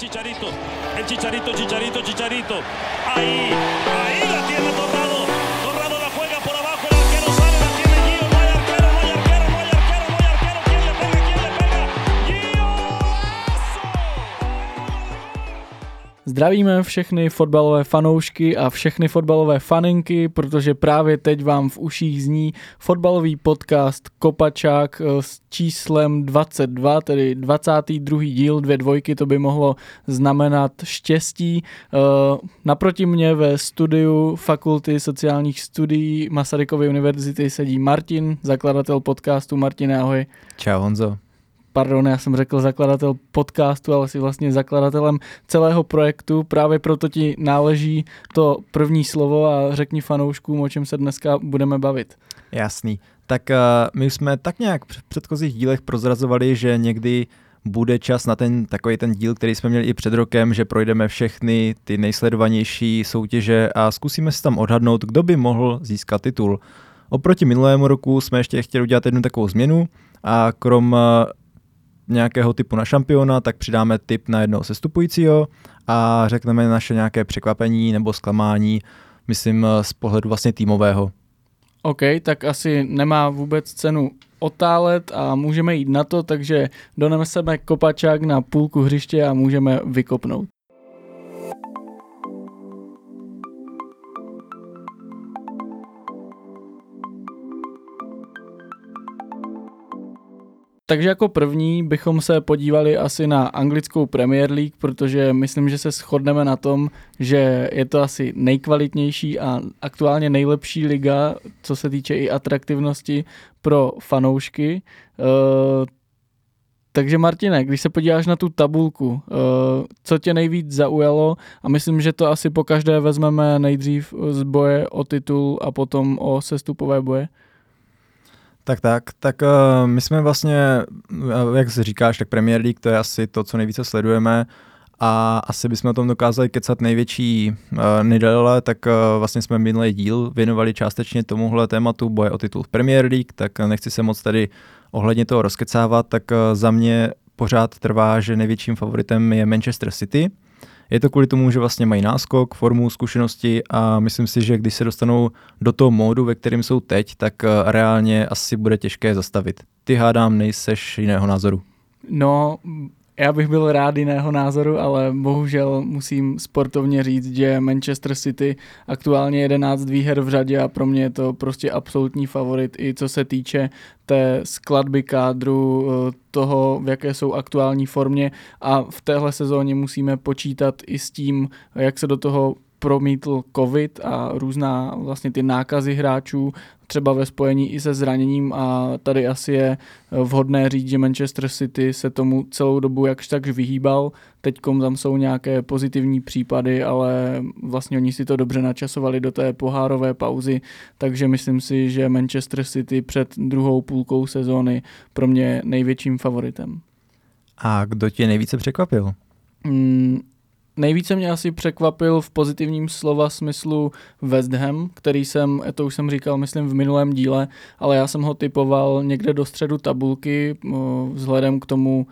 Chicharito, el Chicharito, Chicharito, Chicharito. Ahí, ahí la tiene Torrado. Zdravíme všechny fotbalové fanoušky a všechny fotbalové faninky, protože právě teď vám v uších zní fotbalový podcast Kopačák eh, s číslem 22, tedy 22. díl, dvě dvojky, to by mohlo znamenat štěstí. Eh, Naproti mě ve studiu Fakulty sociálních studií Masarykovy univerzity sedí Martin, zakladatel podcastu. Martin, ahoj. Čau Honzo. Pardon, já jsem řekl zakladatel podcastu, ale jsi vlastně zakladatelem celého projektu, právě proto ti náleží to první slovo a řekni fanouškům, o čem se dneska budeme bavit. Jasný. Tak uh, my jsme tak nějak v předchozích dílech prozrazovali, že někdy bude čas na ten takový ten díl, který jsme měli i před rokem, že projdeme všechny ty nejsledovanější soutěže a zkusíme si tam odhadnout, kdo by mohl získat titul. Oproti minulému roku jsme ještě chtěli udělat jednu takovou změnu a krom uh, nějakého typu na šampiona, tak přidáme typ na jednoho sestupujícího a řekneme naše nějaké překvapení nebo zklamání, myslím z pohledu vlastně týmového. OK, tak asi nemá vůbec cenu otálet a můžeme jít na to, takže doneseme kopačák na půlku hřiště a můžeme vykopnout. Takže jako první bychom se podívali asi na anglickou Premier League, protože myslím, že se shodneme na tom, že je to asi nejkvalitnější a aktuálně nejlepší liga, co se týče i atraktivnosti pro fanoušky. Uh, takže Martine, když se podíváš na tu tabulku, uh, co tě nejvíc zaujalo a myslím, že to asi po každé vezmeme nejdřív z boje o titul a potom o sestupové boje. Tak tak, tak uh, my jsme vlastně, uh, jak se říkáš, tak Premier League to je asi to, co nejvíce sledujeme. A asi bychom o tom dokázali kecat největší uh, neděle, tak uh, vlastně jsme minulý díl věnovali částečně tomuhle tématu boje o titul v Premier League, tak nechci se moc tady ohledně toho rozkecávat, tak uh, za mě pořád trvá, že největším favoritem je Manchester City, je to kvůli tomu, že vlastně mají náskok, formu, zkušenosti a myslím si, že když se dostanou do toho módu, ve kterém jsou teď, tak eh, reálně asi bude těžké zastavit. Ty hádám, nejseš jiného názoru. No, já bych byl rád jiného názoru, ale bohužel musím sportovně říct, že Manchester City aktuálně 11 výher v řadě a pro mě je to prostě absolutní favorit i co se týče té skladby kádru, eh, toho, v jaké jsou aktuální formě. A v téhle sezóně musíme počítat i s tím, jak se do toho promítl covid a různá vlastně ty nákazy hráčů, třeba ve spojení i se zraněním a tady asi je vhodné říct, že Manchester City se tomu celou dobu jakž tak vyhýbal. Teď tam jsou nějaké pozitivní případy, ale vlastně oni si to dobře načasovali do té pohárové pauzy, takže myslím si, že Manchester City před druhou půlkou sezóny pro mě největším favoritem. A kdo tě nejvíce překvapil? Mm, Nejvíce mě asi překvapil v pozitivním slova smyslu West Ham, který jsem, to už jsem říkal, myslím v minulém díle, ale já jsem ho typoval někde do středu tabulky vzhledem k tomu,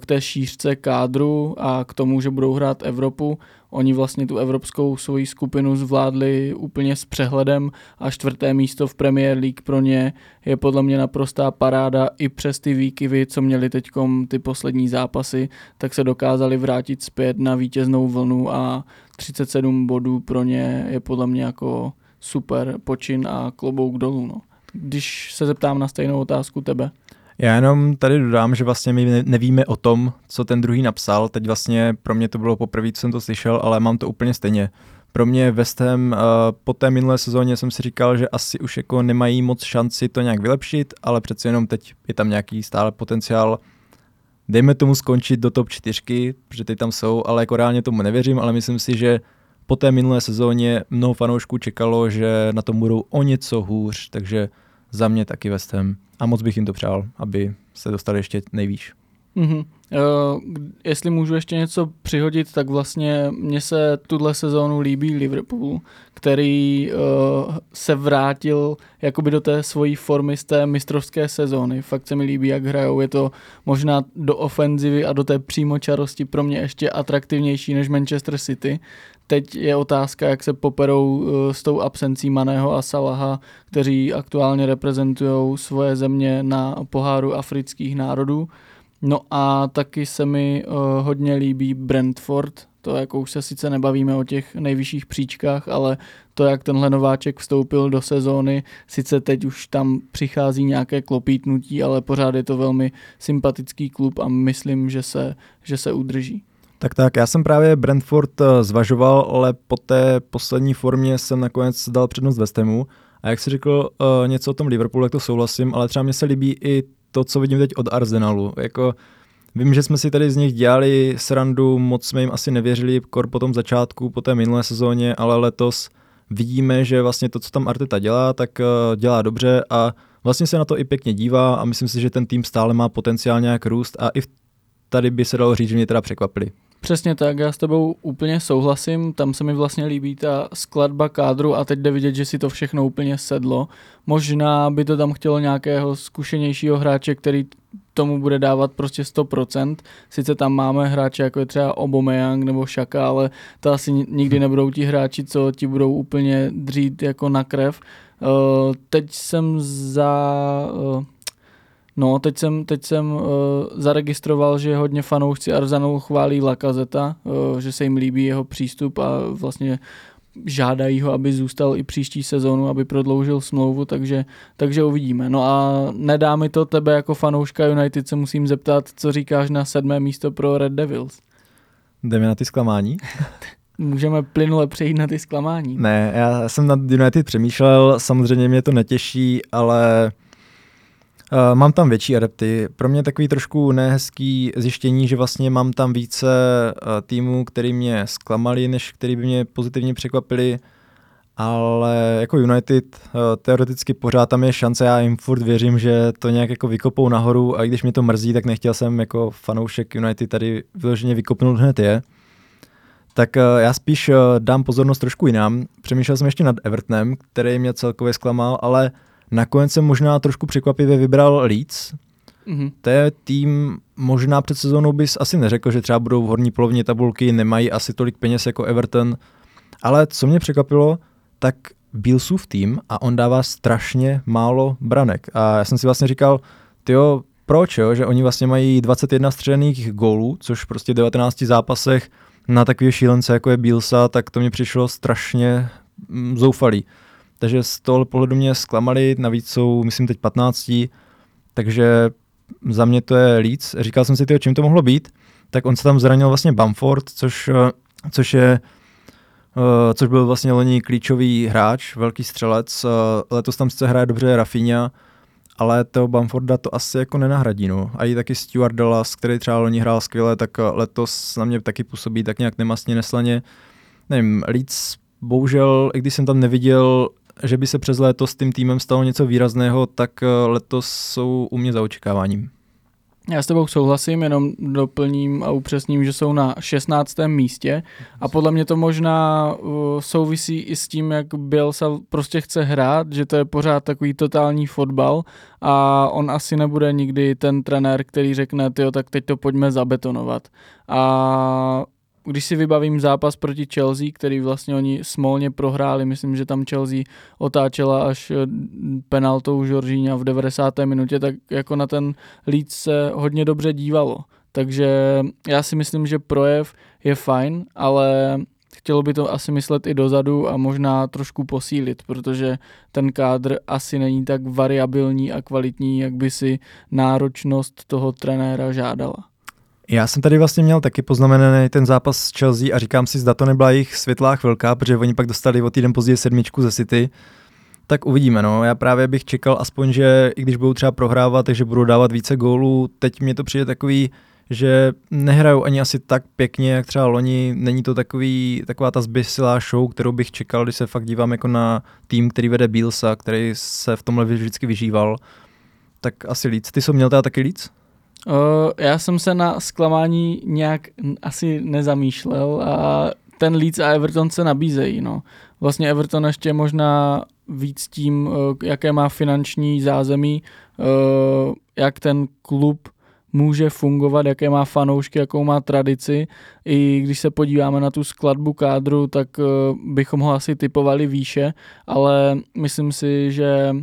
k té šířce kádru a k tomu, že budou hrát Evropu. Oni vlastně tu evropskou svoji skupinu zvládli úplně s přehledem a čtvrté místo v Premier League pro ně je podle mě naprostá paráda i přes ty výkyvy, co měli teď ty poslední zápasy, tak se dokázali vrátit zpět na vítěznou vlnu a 37 bodů pro ně je podle mě jako super počin a klobouk dolů. No. Když se zeptám na stejnou otázku tebe. Já jenom tady dodám, že vlastně my nevíme o tom, co ten druhý napsal. Teď vlastně pro mě to bylo poprvé, co jsem to slyšel, ale mám to úplně stejně. Pro mě West Ham uh, po té minulé sezóně jsem si říkal, že asi už jako nemají moc šanci to nějak vylepšit, ale přeci jenom teď je tam nějaký stále potenciál. Dejme tomu skončit do top 4, protože teď tam jsou, ale jako reálně tomu nevěřím, ale myslím si, že po té minulé sezóně mnoho fanoušků čekalo, že na tom budou o něco hůř, takže za mě taky West Ham. A moc bych jim to přál, aby se dostali ještě nejvýš. Mm-hmm. Uh, jestli můžu ještě něco přihodit, tak vlastně mně se tuhle sezónu líbí Liverpool, který uh, se vrátil jakoby do té svojí formy z té mistrovské sezóny. Fakt se mi líbí, jak hrajou. Je to možná do ofenzivy a do té přímočarosti pro mě ještě atraktivnější než Manchester City. Teď je otázka, jak se poperou uh, s tou absencí Maného a Salaha, kteří aktuálně reprezentují svoje země na poháru afrických národů. No a taky se mi uh, hodně líbí Brentford, to jako už se sice nebavíme o těch nejvyšších příčkách, ale to, jak tenhle nováček vstoupil do sezóny, sice teď už tam přichází nějaké klopítnutí, ale pořád je to velmi sympatický klub a myslím, že se, že se udrží. Tak tak, já jsem právě Brentford eh, zvažoval, ale po té poslední formě jsem nakonec dal přednost West Hamu. A jak jsi řekl uh, něco o tom Liverpoolu, tak to souhlasím, ale třeba mně se líbí i to, co vidím teď od Arsenalu. Jako, vím, že jsme si tady z nich dělali srandu, moc jsme jim asi nevěřili kor po tom začátku, po té minulé sezóně, ale letos vidíme, že vlastně to, co tam Arteta dělá, tak uh, dělá dobře a vlastně se na to i pěkně dívá a myslím si, že ten tým stále má potenciál nějak růst a i tady by se dalo říct, že mě teda překvapili. Přesně tak, já s tebou úplně souhlasím, tam se mi vlastně líbí ta skladba kádru a teď jde vidět, že si to všechno úplně sedlo. Možná by to tam chtělo nějakého zkušenějšího hráče, který tomu bude dávat prostě 100%. Sice tam máme hráče jako je třeba Obomeyang nebo Šaka, ale to asi nikdy nebudou ti hráči, co ti budou úplně dřít jako na krev. Uh, teď jsem za... Uh, No, teď jsem, teď jsem uh, zaregistroval, že hodně fanoušci Arzanu chválí Lakazeta, uh, že se jim líbí jeho přístup a vlastně žádají ho, aby zůstal i příští sezónu, aby prodloužil smlouvu, takže, takže uvidíme. No a nedá mi to tebe jako fanouška United se musím zeptat, co říkáš na sedmé místo pro Red Devils. Jdeme na ty zklamání? Můžeme plynule přejít na ty zklamání. Ne, já jsem nad United přemýšlel, samozřejmě mě to netěší, ale Uh, mám tam větší adepty. Pro mě takový trošku nehezký zjištění, že vlastně mám tam více uh, týmů, který mě zklamali, než který by mě pozitivně překvapili, ale jako United uh, teoreticky pořád tam je šance, já jim furt věřím, že to nějak jako vykopou nahoru a i když mě to mrzí, tak nechtěl jsem jako fanoušek United tady vyloženě vykopnout hned je. Tak já spíš dám pozornost trošku jinam. Přemýšlel jsem ještě nad Evertonem, který mě celkově zklamal, ale uh, Nakonec jsem možná trošku překvapivě vybral Leeds. Mm-hmm. To je tým, možná před sezónou bys asi neřekl, že třeba budou v horní polovině tabulky, nemají asi tolik peněz jako Everton, ale co mě překvapilo, tak Billsův tým a on dává strašně málo branek. A já jsem si vlastně říkal, tyjo, proč, jo? že oni vlastně mají 21 střelených gólů, což prostě v 19 zápasech na takové šílence, jako je Billsa, tak to mě přišlo strašně mm, zoufalý takže z toho pohledu mě zklamali, navíc jsou, myslím, teď 15, takže za mě to je Leeds. Říkal jsem si, tyjo, čím to mohlo být, tak on se tam zranil vlastně Bamford, což, eh, což je Uh, což byl vlastně loni klíčový hráč, velký střelec. Uh, letos tam sice hraje dobře Rafinha, ale toho Bamforda to asi jako nenahradí. No. A i taky Stuart Dallas, který třeba loni hrál skvěle, tak letos na mě taky působí tak nějak nemastně neslaně. Nevím, Leeds bohužel, i když jsem tam neviděl že by se přes léto s tím týmem stalo něco výrazného, tak eh, letos jsou u mě za očekáváním. Já s tebou souhlasím, jenom doplním a upřesním, že jsou na 16. místě a podle mě to možná uh, souvisí i s tím, jak Bielsa prostě chce hrát, že to je pořád takový totální fotbal a on asi nebude nikdy ten trenér, který řekne, tyjo, tak teď to pojďme zabetonovat. A když si vybavím zápas proti Chelsea, který vlastně oni smolně prohráli, myslím, že tam Chelsea otáčela až eh, penaltou Žoržíňa v 90. minutě, tak jako na ten Leeds se hodně dobře dívalo. Takže já si myslím, že projev je fajn, ale chtělo by to asi myslet i dozadu a možná trošku posílit, protože ten kádr asi není tak variabilní a kvalitní, jak by si náročnost toho trenéra žádala. Já jsem tady vlastně měl taky poznamenaný ten zápas s Chelsea a říkám si, zda to nebyla jejich světlá chvilka, protože oni pak dostali o týden později sedmičku ze City. Tak uvidíme, no. Já právě bych čekal aspoň, že i když budou třeba prohrávat, takže budou dávat více gólů. Teď mě to přijde takový, že nehrajou ani asi tak pěkně, jak třeba loni. Není to takový, taková ta zbysilá show, kterou bych čekal, když se fakt dívám jako na tým, který vede Bielsa, který se v tomhle vždycky vyžíval. Tak asi líc. Ty jsi měl teda taky líc? Uh, já jsem se na zklamání nějak asi nezamýšlel a ten Leeds a Everton se nabízejí. No. Vlastně Everton ještě možná víc tím, jaké má finanční zázemí, jak ten klub může fungovat, jaké má fanoušky, jakou má tradici. I když se podíváme na tu skladbu kádru, tak bychom ho asi typovali výše, ale myslím si, že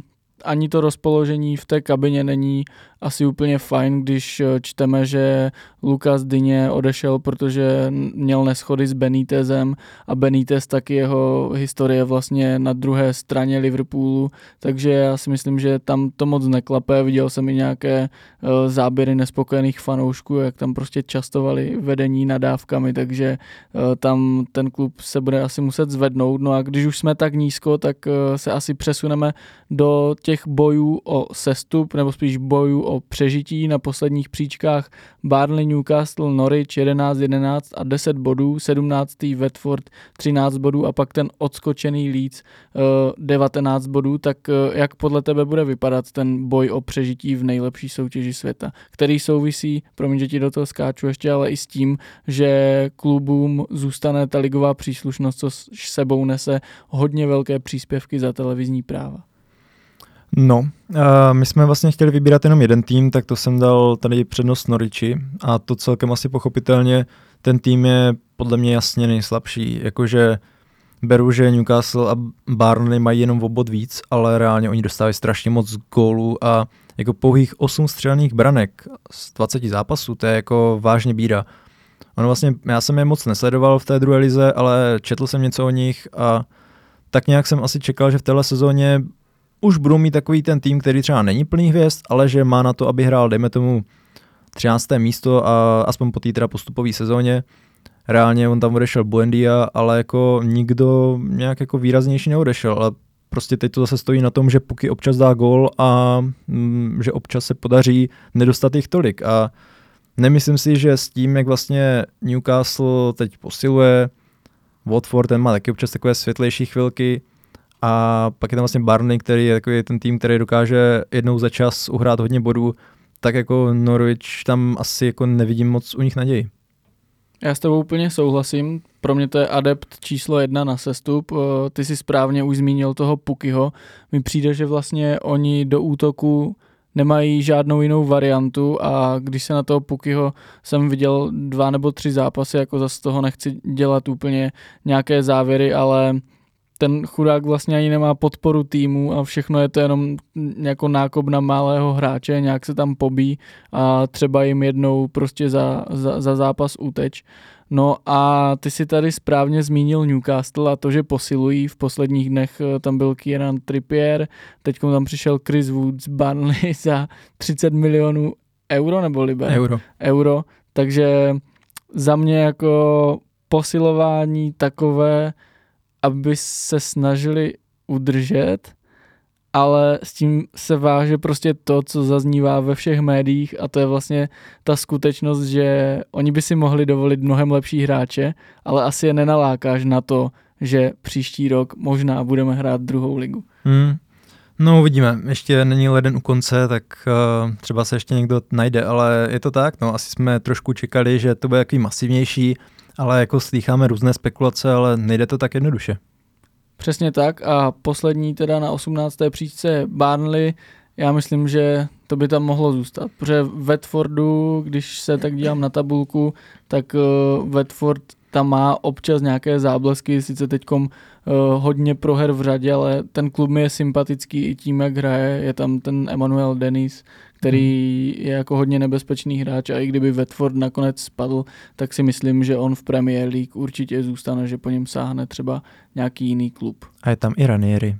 ani to rozpoložení v té kabině není asi úplně fajn, když eh, čteme, že Lukas Dyně odešel, protože měl neschody s Benítezem a Benítez taky jeho historie vlastně na druhé straně Liverpoolu, takže já si myslím, že tam to moc neklape. Viděl jsem i nějaké uh, záběry nespokojených fanoušků, jak tam prostě častovali vedení nadávkami, takže uh, tam ten klub se bude asi muset zvednout. No a když už jsme tak nízko, tak se asi přesuneme do těch bojů o sestup, nebo spíš bojů o přežití na posledních příčkách Barnley, Newcastle, Norwich 11-11 a 10 bodů, 17. Watford 13 bodů a pak ten odskočený Leeds 19 bodů, tak jak podle tebe bude vypadat ten boj o přežití v nejlepší soutěži světa, který souvisí, promiň, že ti do toho skáču ještě, ale i s tím, že klubům zůstane ta ligová příslušnost, co sebou nese hodně velké příspěvky za televizní práva. No, uh, my jsme vlastně chtěli vybírat jenom jeden tým, tak to jsem dal tady přednost Noriči a to celkem asi pochopitelně ten tým je podle mě jasně nejslabší, jakože beru, že Newcastle a Barnley mají jenom obod víc, ale reálně oni dostávají strašně moc gólů a jako pouhých 8 střelných branek z 20 zápasů, to je jako vážně bída. Ono vlastně, já jsem je moc nesledoval v té druhé lize, ale četl jsem něco o nich a tak nějak jsem asi čekal, že v téhle sezóně už budou mít takový ten tým, který třeba není plný hvězd, ale že má na to, aby hrál, dejme tomu, 13. místo a aspoň po té teda postupové sezóně. Reálně on tam odešel Buendia, ale jako nikdo nějak jako výraznější neodešel, ale prostě teď to zase stojí na tom, že Puky občas dá gol a mm, že občas se podaří nedostat jich tolik a nemyslím si, že s tím, jak vlastně Newcastle teď posiluje, Watford ten má taky občas takové světlejší chvilky, a pak je tam vlastně Barney, který je takový ten tým, který dokáže jednou za čas uhrát hodně bodů, tak jako Norwich tam asi jako nevidím moc u nich naději. Já s tebou úplně souhlasím. Pro mě to je adept číslo jedna na sestup. Eh, ty si správně už zmínil toho Pukyho. Mi přijde, že vlastně oni do útoku nemají žádnou jinou variantu a když se na toho Pukyho jsem viděl dva nebo tři zápasy, jako zase toho nechci dělat úplně nějaké závěry, ale ten chudák vlastně ani nemá podporu týmu a všechno je to jenom jako nákop na malého hráče, nějak se tam pobí a třeba jim jednou prostě za, za, za zápas uteč. No a ty si tady správně zmínil Newcastle a to, že posilují. V posledních dnech eh, tam byl Kieran Trippier, teď tam přišel Chris Woods, Burnley za 30 milionů euro nebo liber? Euro. Euro, takže za mě jako posilování takové, aby se snažili udržet, ale s tím se váže prostě to, co zaznívá ve všech médiích a to je vlastně ta skutečnost, že oni by si mohli dovolit mnohem lepší hráče, ale asi je nenalákáš na to, že příští rok možná budeme hrát druhou ligu. Hmm. No uvidíme, ještě není leden u konce, tak uh, třeba se ještě někdo najde, ale je to tak, no asi jsme trošku čekali, že to bude takový masivnější, ale jako slýcháme různé spekulace, ale nejde to tak jednoduše. Přesně tak a poslední teda na 18. příčce Barnley, já myslím, že to by tam mohlo zůstat, protože Watfordu, když se tak dívám na tabulku, tak uh, Watford tam má občas nějaké záblesky, sice teďkom uh, hodně proher v řadě, ale ten klub mi je sympatický i tím, jak hraje, je tam ten Emmanuel Dennis, který je jako hodně nebezpečný hráč a i kdyby Watford nakonec spadl, tak si myslím, že on v Premier League určitě zůstane, že po něm sáhne třeba nějaký jiný klub. A je tam i Ranieri.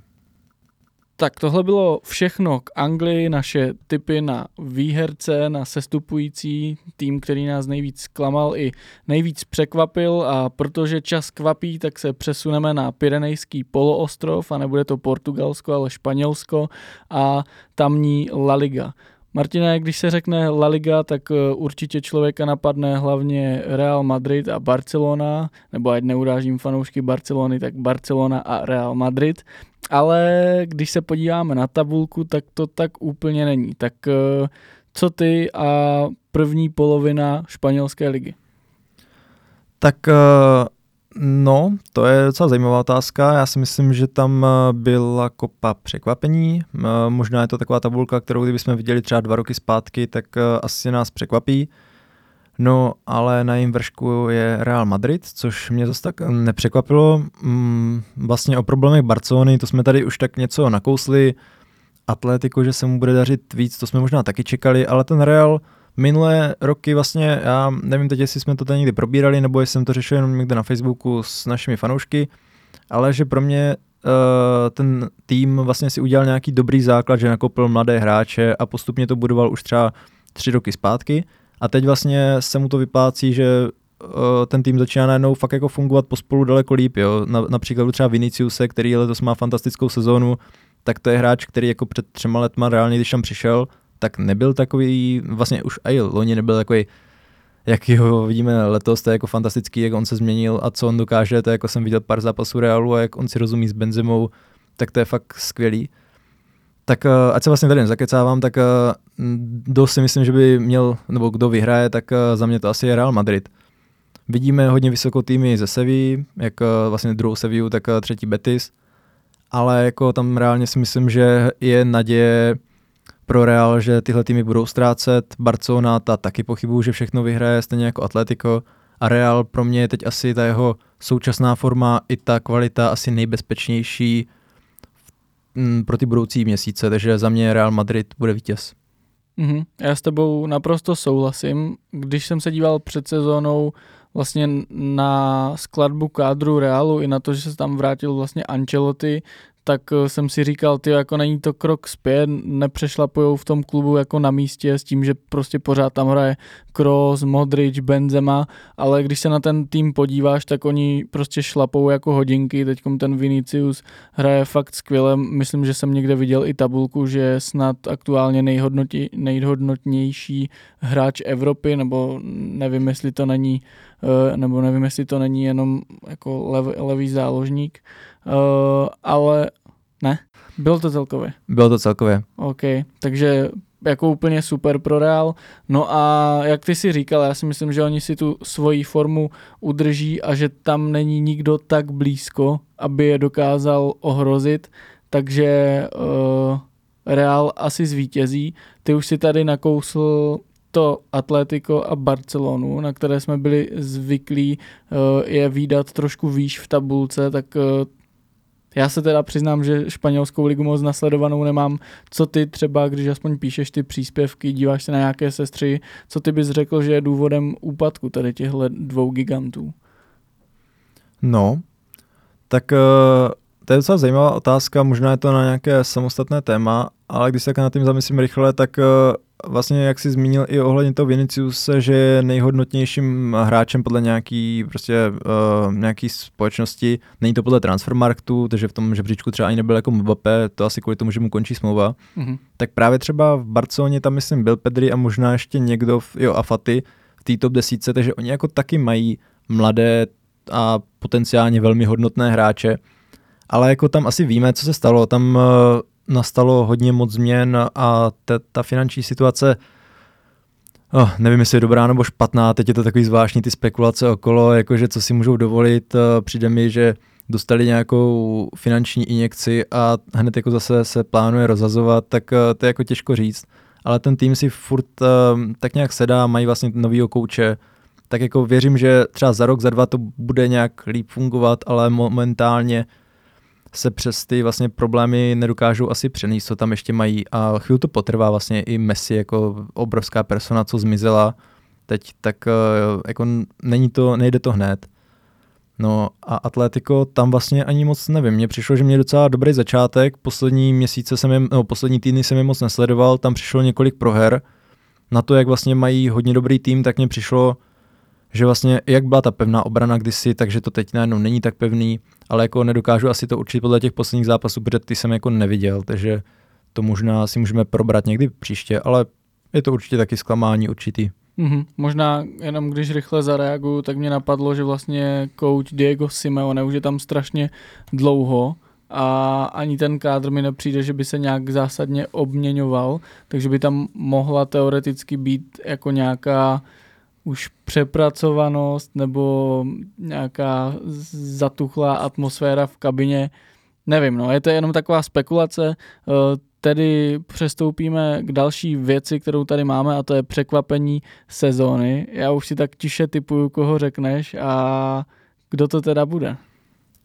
Tak tohle bylo všechno k Anglii, naše typy na výherce, na sestupující tým, který nás nejvíc zklamal i nejvíc překvapil a protože čas kvapí, tak se přesuneme na Pyrenejský poloostrov a nebude to Portugalsko, ale Španělsko a tamní La Liga. Martina, když se řekne La Liga, tak eh, určitě člověka napadne hlavně Real Madrid a Barcelona, nebo ať neurážím fanoušky Barcelony, tak Barcelona a Real Madrid. Ale když se podíváme na tabulku, tak to tak úplně není. Tak eh, co ty a první polovina španělské ligy? Tak no, to je docela zajímavá otázka. Já si myslím, že tam byla kopa překvapení. Možná je to taková tabulka, kterou kdybychom viděli třeba dva roky zpátky, tak asi nás překvapí. No, ale na jejím vršku je Real Madrid, což mě zase tak nepřekvapilo. Mm, vlastně o problémech Barcelony, to jsme tady už tak něco nakousli. Atletico, že se mu bude dařit víc, to jsme možná taky čekali, ale ten Real minulé roky vlastně, já nevím teď, jestli jsme to tady někdy probírali, nebo jestli jsem to řešil jenom někde na Facebooku s našimi fanoušky, ale že pro mě uh, ten tým vlastně si udělal nějaký dobrý základ, že nakoupil mladé hráče a postupně to budoval už třeba tři roky zpátky a teď vlastně se mu to vyplácí, že uh, ten tým začíná najednou fakt jako fungovat pospolu daleko líp, jo. Na, například třeba Viniciuse, který letos má fantastickou sezónu, tak to je hráč, který jako před třema letma reálně, když tam přišel, tak nebyl takový, vlastně už i loni nebyl takový, jak ho vidíme letos, to je jako fantastický, jak on se změnil a co on dokáže, to jako jsem viděl pár zápasů Realu a jak on si rozumí s Benzemou, tak to je fakt skvělý. Tak eh, ať se vlastně tady nezakecávám, tak eh, si myslím, že by měl, nebo kdo vyhraje, tak eh, za mě to asi je Real Madrid. Vidíme hodně vysoko týmy ze Seví, jak vlastně druhou Seviu, tak třetí Betis, ale jako tam reálně si myslím, že je naděje pro Real, že tyhle týmy budou ztrácet. Barcelona ta taky pochybuju, že všechno vyhraje, stejně jako Atletico. A Real pro mě je teď asi ta jeho současná forma i ta kvalita asi nejbezpečnější pro ty budoucí měsíce, takže za mě Real Madrid bude vítěz. Mm-hmm. Já s tebou naprosto souhlasím. Když jsem se díval před sezónou vlastně na skladbu kádru Realu i na to, že se tam vrátil vlastně Ancelotti, tak eh, jsem si říkal, ty jako není to krok zpět, nepřešlapujou v tom klubu jako na místě s tím, že prostě pořád tam hraje Kroos, Modric, Benzema, ale když se na ten tým podíváš, tak oni prostě šlapou jako hodinky, teď ten Vinicius hraje fakt skvěle, myslím, že jsem někde viděl i tabulku, že je snad aktuálně nejhodnotnější hráč Evropy, nebo nevím, jestli to není, nebo nevím, jestli to není jenom jako lev, levý záložník, Uh, ale ne, bylo to celkově. Bylo to celkově. OK, takže jako úplně super pro Real. No a jak ty si říkal, já si myslím, že oni si tu svoji formu udrží a že tam není nikdo tak blízko, aby je dokázal ohrozit, takže uh, Real asi zvítězí. Ty už si tady nakousl to Atletico a Barcelonu, na které jsme byli zvyklí uh, je výdat trošku výš v tabulce, tak uh, já se teda přiznám, že španělskou ligu moc nasledovanou nemám. Co ty třeba, když aspoň píšeš ty příspěvky, díváš se na nějaké sestry, co ty bys řekl, že je důvodem úpadku tady těchto dvou gigantů? No, tak uh, to je docela zajímavá otázka, možná je to na nějaké samostatné téma, ale když se tak na tím zamyslím rychle, tak uh, vlastně, jak jsi zmínil i ohledně toho Viniciuse, že je nejhodnotnějším hráčem podle nějaký, prostě, uh, nějaký společnosti. Není to podle Transfermarktu, takže v tom žebříčku třeba ani nebyl jako Mbappé, to asi kvůli tomu, že mu končí smlouva. Mm-hmm. Tak právě třeba v Barceloně tam myslím byl Pedri a možná ještě někdo, jo a Faty v té top desítce, takže oni jako taky mají mladé a potenciálně velmi hodnotné hráče. Ale jako tam asi víme, co se stalo. Tam uh, nastalo hodně moc změn a ta, ta finanční situace Oh, nevím, jestli je dobrá nebo špatná, teď je to takový zvláštní ty spekulace okolo, jakože co si můžou dovolit, eh, přijde mi, že dostali nějakou finanční injekci a hned jako zase se plánuje rozhazovat, tak eh, to je jako těžko říct, ale ten tým si furt uh, tak nějak sedá, mají vlastně novýho kouče, tak jako věřím, že třeba za rok, za dva to bude nějak líp fungovat, ale momentálně se přes ty vlastně problémy nedokážou asi přenést, co tam ještě mají a chvíli to potrvá vlastně i Messi jako obrovská persona, co zmizela teď, tak eh, jako není to, nejde to hned. No a Atletico tam vlastně ani moc nevím. Mně přišlo, že měl docela dobrý začátek. Poslední měsíce jsem je, no, poslední týdny jsem je moc nesledoval. Tam přišlo několik proher. Na to, jak vlastně mají hodně dobrý tým, tak mně přišlo, že vlastně jak byla ta pevná obrana kdysi, takže to teď najednou není tak pevný, ale jako nedokážu asi to určit podle těch posledních zápasů, protože ty jsem jako neviděl, takže to možná si můžeme probrat někdy příště, ale je to určitě taky zklamání určitý. Mm-hmm. Možná jenom když rychle zareaguju, tak mě napadlo, že vlastně coach Diego Simeone už je tam strašně dlouho a ani ten kádr mi nepřijde, že by se nějak zásadně obměňoval, takže by tam mohla teoreticky být jako nějaká už přepracovanost nebo nějaká zatuchlá atmosféra v kabině. Nevím, no, je to jenom taková spekulace. Eh, tedy přestoupíme k další věci, kterou tady máme a to je překvapení sezóny. Já už si tak tiše typuju, koho řekneš a kdo to teda bude.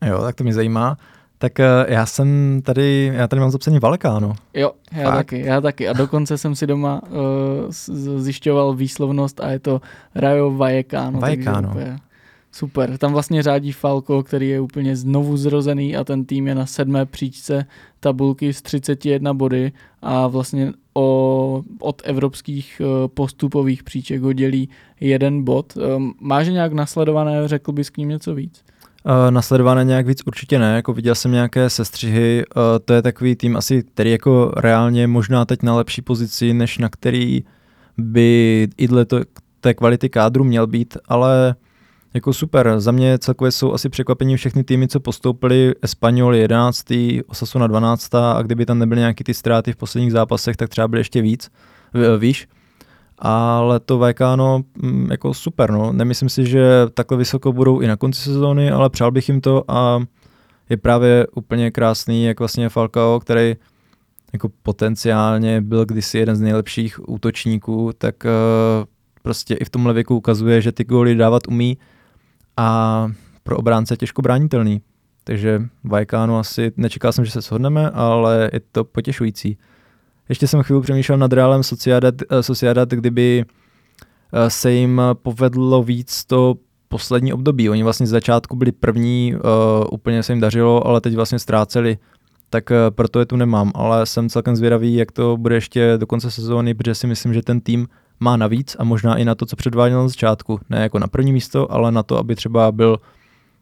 Jo, tak to mě zajímá. Tak eh, já jsem tady, já tady mám zapsaný Valkáno. Jo, já Fakt? taky, já taky. A dokonce jsem si doma uh, zjišťoval výslovnost a je to Rayo Vallecano. Vallecano. Super. Tam vlastně řádí Falco, který je úplně znovu zrozený a ten tým je na sedmé příčce tabulky s 31 body a vlastně o, od evropských uh, postupových příček ho dělí jeden bod. Um, máš nějak nasledované, řekl bys k ním něco víc? Uh, nasledované nějak víc určitě ne, jako viděl jsem nějaké sestřihy, uh, to je takový tým asi, který jako reálně možná teď na lepší pozici, než na který by i dle to, té kvality kádru měl být, ale jako super, za mě celkově jsou asi překvapení všechny týmy, co postoupili, Espanyol 11. Osasuna 12. a kdyby tam nebyly nějaký ty ztráty v posledních zápasech, tak třeba byly ještě víc, víš ale to VK, no, mm, jako super, no. Nemyslím si, že takhle vysoko budou i na konci sezóny, ale přál bych jim to a je právě úplně krásný, jak vlastně Falcao, který jako potenciálně byl kdysi jeden z nejlepších útočníků, tak uh, prostě i v tomhle věku ukazuje, že ty góly dávat umí a pro obránce je těžko bránitelný. Takže Vajkánu asi nečekal jsem, že se shodneme, ale je to potěšující. Ještě jsem chvíli přemýšlel nad Realem Sociedad, eh, Sociedad kdyby eh, se jim povedlo víc to poslední období. Oni vlastně z začátku byli první, uh, úplně se jim dařilo, ale teď vlastně ztráceli, tak proto je tu nemám. Ale jsem celkem zvědavý, jak to bude ještě do konce sezóny, protože si myslím, že ten tým má navíc a možná i na to, co předváděl na začátku. Ne jako na první místo, ale na to, aby třeba byl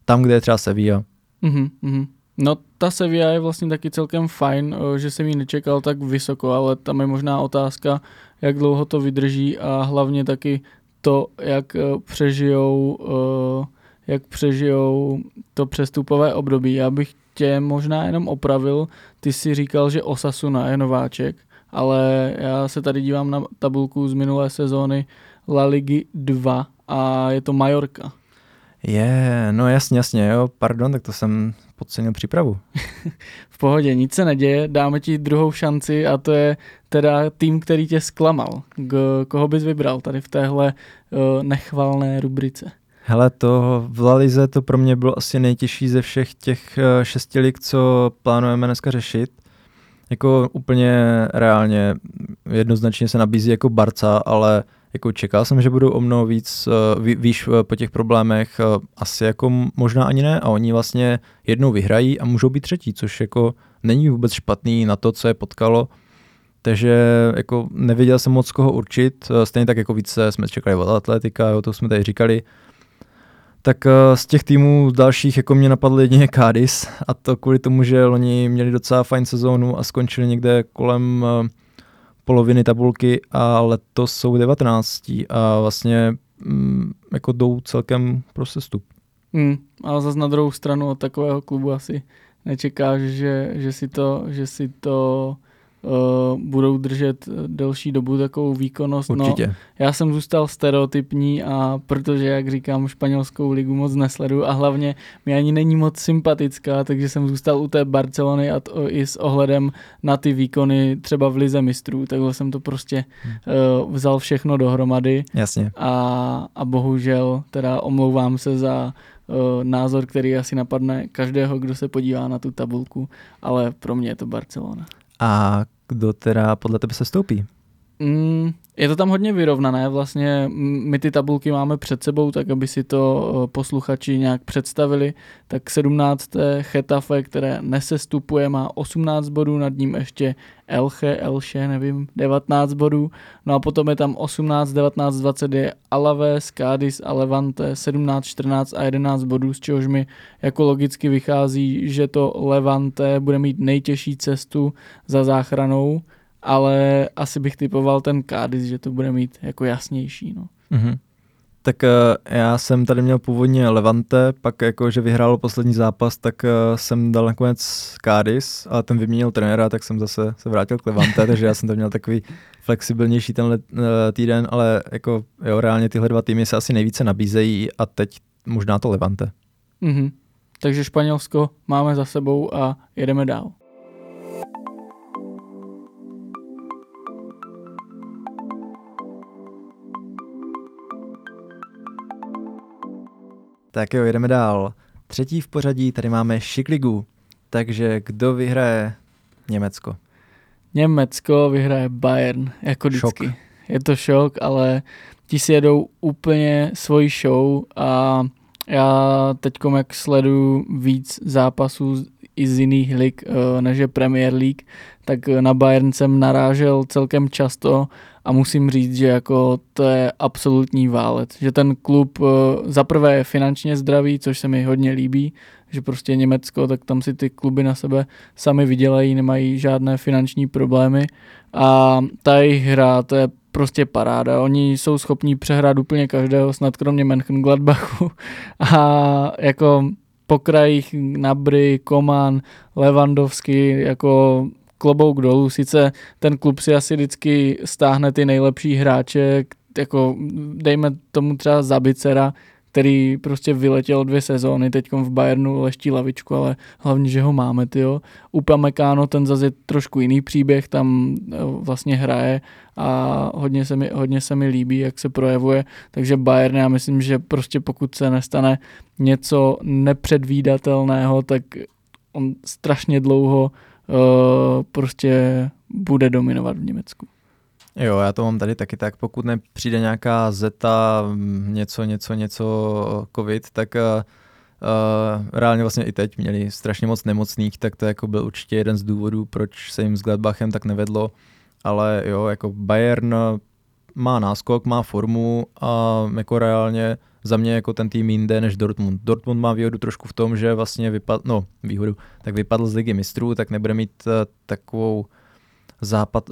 tam, kde je třeba Sevilla. Mm-hmm. No ta Sevilla je vlastně taky celkem fajn, eh, že jsem ji nečekal tak vysoko, ale tam je možná otázka, jak dlouho to vydrží a hlavně taky to, jak eh, přežijou, eh, jak přežijou to přestupové období. Já bych tě možná jenom opravil, ty si říkal, že Osasuna je nováček, ale já se tady dívám na tabulku z minulé sezóny La Ligy 2 a je to Majorka. Je, yeah, no jasně, jasně, jo, pardon, tak to jsem podcenil přípravu. v pohodě, nic se neděje, dáme ti druhou šanci a to je teda tým, který tě zklamal. K, koho bys vybral tady v téhle uh, nechvalné rubrice? Hele, to v Lalize to pro mě bylo asi nejtěžší ze všech těch uh, šesti lig, co plánujeme dneska řešit. Jako úplně reálně jednoznačně se nabízí jako Barca, ale jako čekal jsem, že budou o mnoho víc, uh, ví, víš, uh, po těch problémech, uh, asi jako možná ani ne a oni vlastně jednou vyhrají a můžou být třetí, což jako není vůbec špatný na to, co je potkalo, takže jako nevěděl jsem moc koho určit, stejně tak jako více jsme čekali od Atletika, jo, to jsme tady říkali, tak z těch týmů dalších jako mě napadl jedině Cádiz a to kvůli tomu, že oni měli docela fajn sezónu a skončili někde kolem poloviny tabulky a letos jsou 19. a vlastně mm, jako jdou celkem pro sestup. Hmm, ale zase na druhou stranu od takového klubu asi nečekáš, že, že si to, že si to uh, budou držet delší dobu takovou výkonnost. No, Určitě. No, já jsem zůstal stereotypní a protože, jak říkám, španělskou ligu moc nesledu a hlavně mi ani není moc sympatická, takže jsem zůstal u té Barcelony a to i s ohledem na ty výkony třeba v Lize mistrů, takhle jsem to prostě uh, vzal všechno dohromady. Jasně. A, a bohužel teda omlouvám se za názor, který asi napadne každého, kdo se podívá na tu tabulku, ale pro mě je to Barcelona. A kdo teda podle tebe se stoupí? Mm, je to tam hodně vyrovnané, vlastně my ty tabulky máme před sebou, tak aby si to eh, posluchači nějak představili, tak 17. Chetafe, které nesestupuje, má 18 bodů, nad ním ještě Elche, Elche, nevím, 19 bodů, no a potom je tam 18, 19, 20 je Alaves, Cádiz a Levante, 17, 14 a 11 bodů, z čehož mi jako logicky vychází, že to Levante bude mít nejtěžší cestu za záchranou, ale asi bych typoval ten Cádiz, že to bude mít jako jasnější. No. Mm-hmm. tak uh, já jsem tady měl původně Levante, pak jako, že vyhrál poslední zápas, tak uh, jsem dal nakonec Cádiz, ale ten vyměnil trenéra, tak jsem zase se vrátil k Levante, takže já jsem to měl takový flexibilnější tenhle uh, týden, ale jako jo, reálně tyhle dva týmy se asi nejvíce nabízejí a teď možná to Levante. Mm-hmm. Takže Španělsko máme za sebou a jedeme dál. Tak jo, jedeme dál. Třetí v pořadí tady máme Šikligu. Takže kdo vyhraje Německo? Německo vyhraje Bayern, jako vždycky. Šok. Je to šok, ale ti si jedou úplně svoji show a já teď jak sleduju víc zápasů i z jiných lig, eh, než je Premier League, tak na Bayern jsem narážel celkem často a musím říct, že jako to je absolutní válec, že ten klub eh, zaprvé je finančně zdravý, což se mi hodně líbí, že prostě Německo, tak tam si ty kluby na sebe sami vydělají, nemají žádné finanční problémy. A ta jejich hra, to je prostě paráda. Oni jsou schopní přehrát úplně každého, snad kromě Mönchengladbachu. A jako po krajích Nabry, Koman, Levandovský, jako klobouk dolů. Sice ten klub si asi vždycky stáhne ty nejlepší hráče, jako dejme tomu třeba Zabicera, který prostě vyletěl dvě sezóny, teď v Bayernu leští lavičku, ale hlavně, že ho máme, tyjo. Upamecano, ten zase je trošku jiný příběh, tam eh, vlastně hraje a hodně se, mi, hodně se mi líbí, jak se projevuje, takže Bayern, já myslím, že prostě pokud se nestane něco nepředvídatelného, tak on strašně dlouho uh, prostě bude dominovat v Německu. Jo, já to mám tady taky tak, pokud nepřijde nějaká zeta, něco, něco, něco, covid, tak uh, reálně vlastně i teď měli strašně moc nemocných, tak to jako byl určitě jeden z důvodů, proč se jim s Gladbachem tak nevedlo, ale jo, jako Bayern má náskok, má formu a jako reálně za mě jako ten tým jinde než Dortmund. Dortmund má výhodu trošku v tom, že vlastně vypadl, no výhodu, tak vypadl z ligy mistrů, tak nebude mít uh, takovou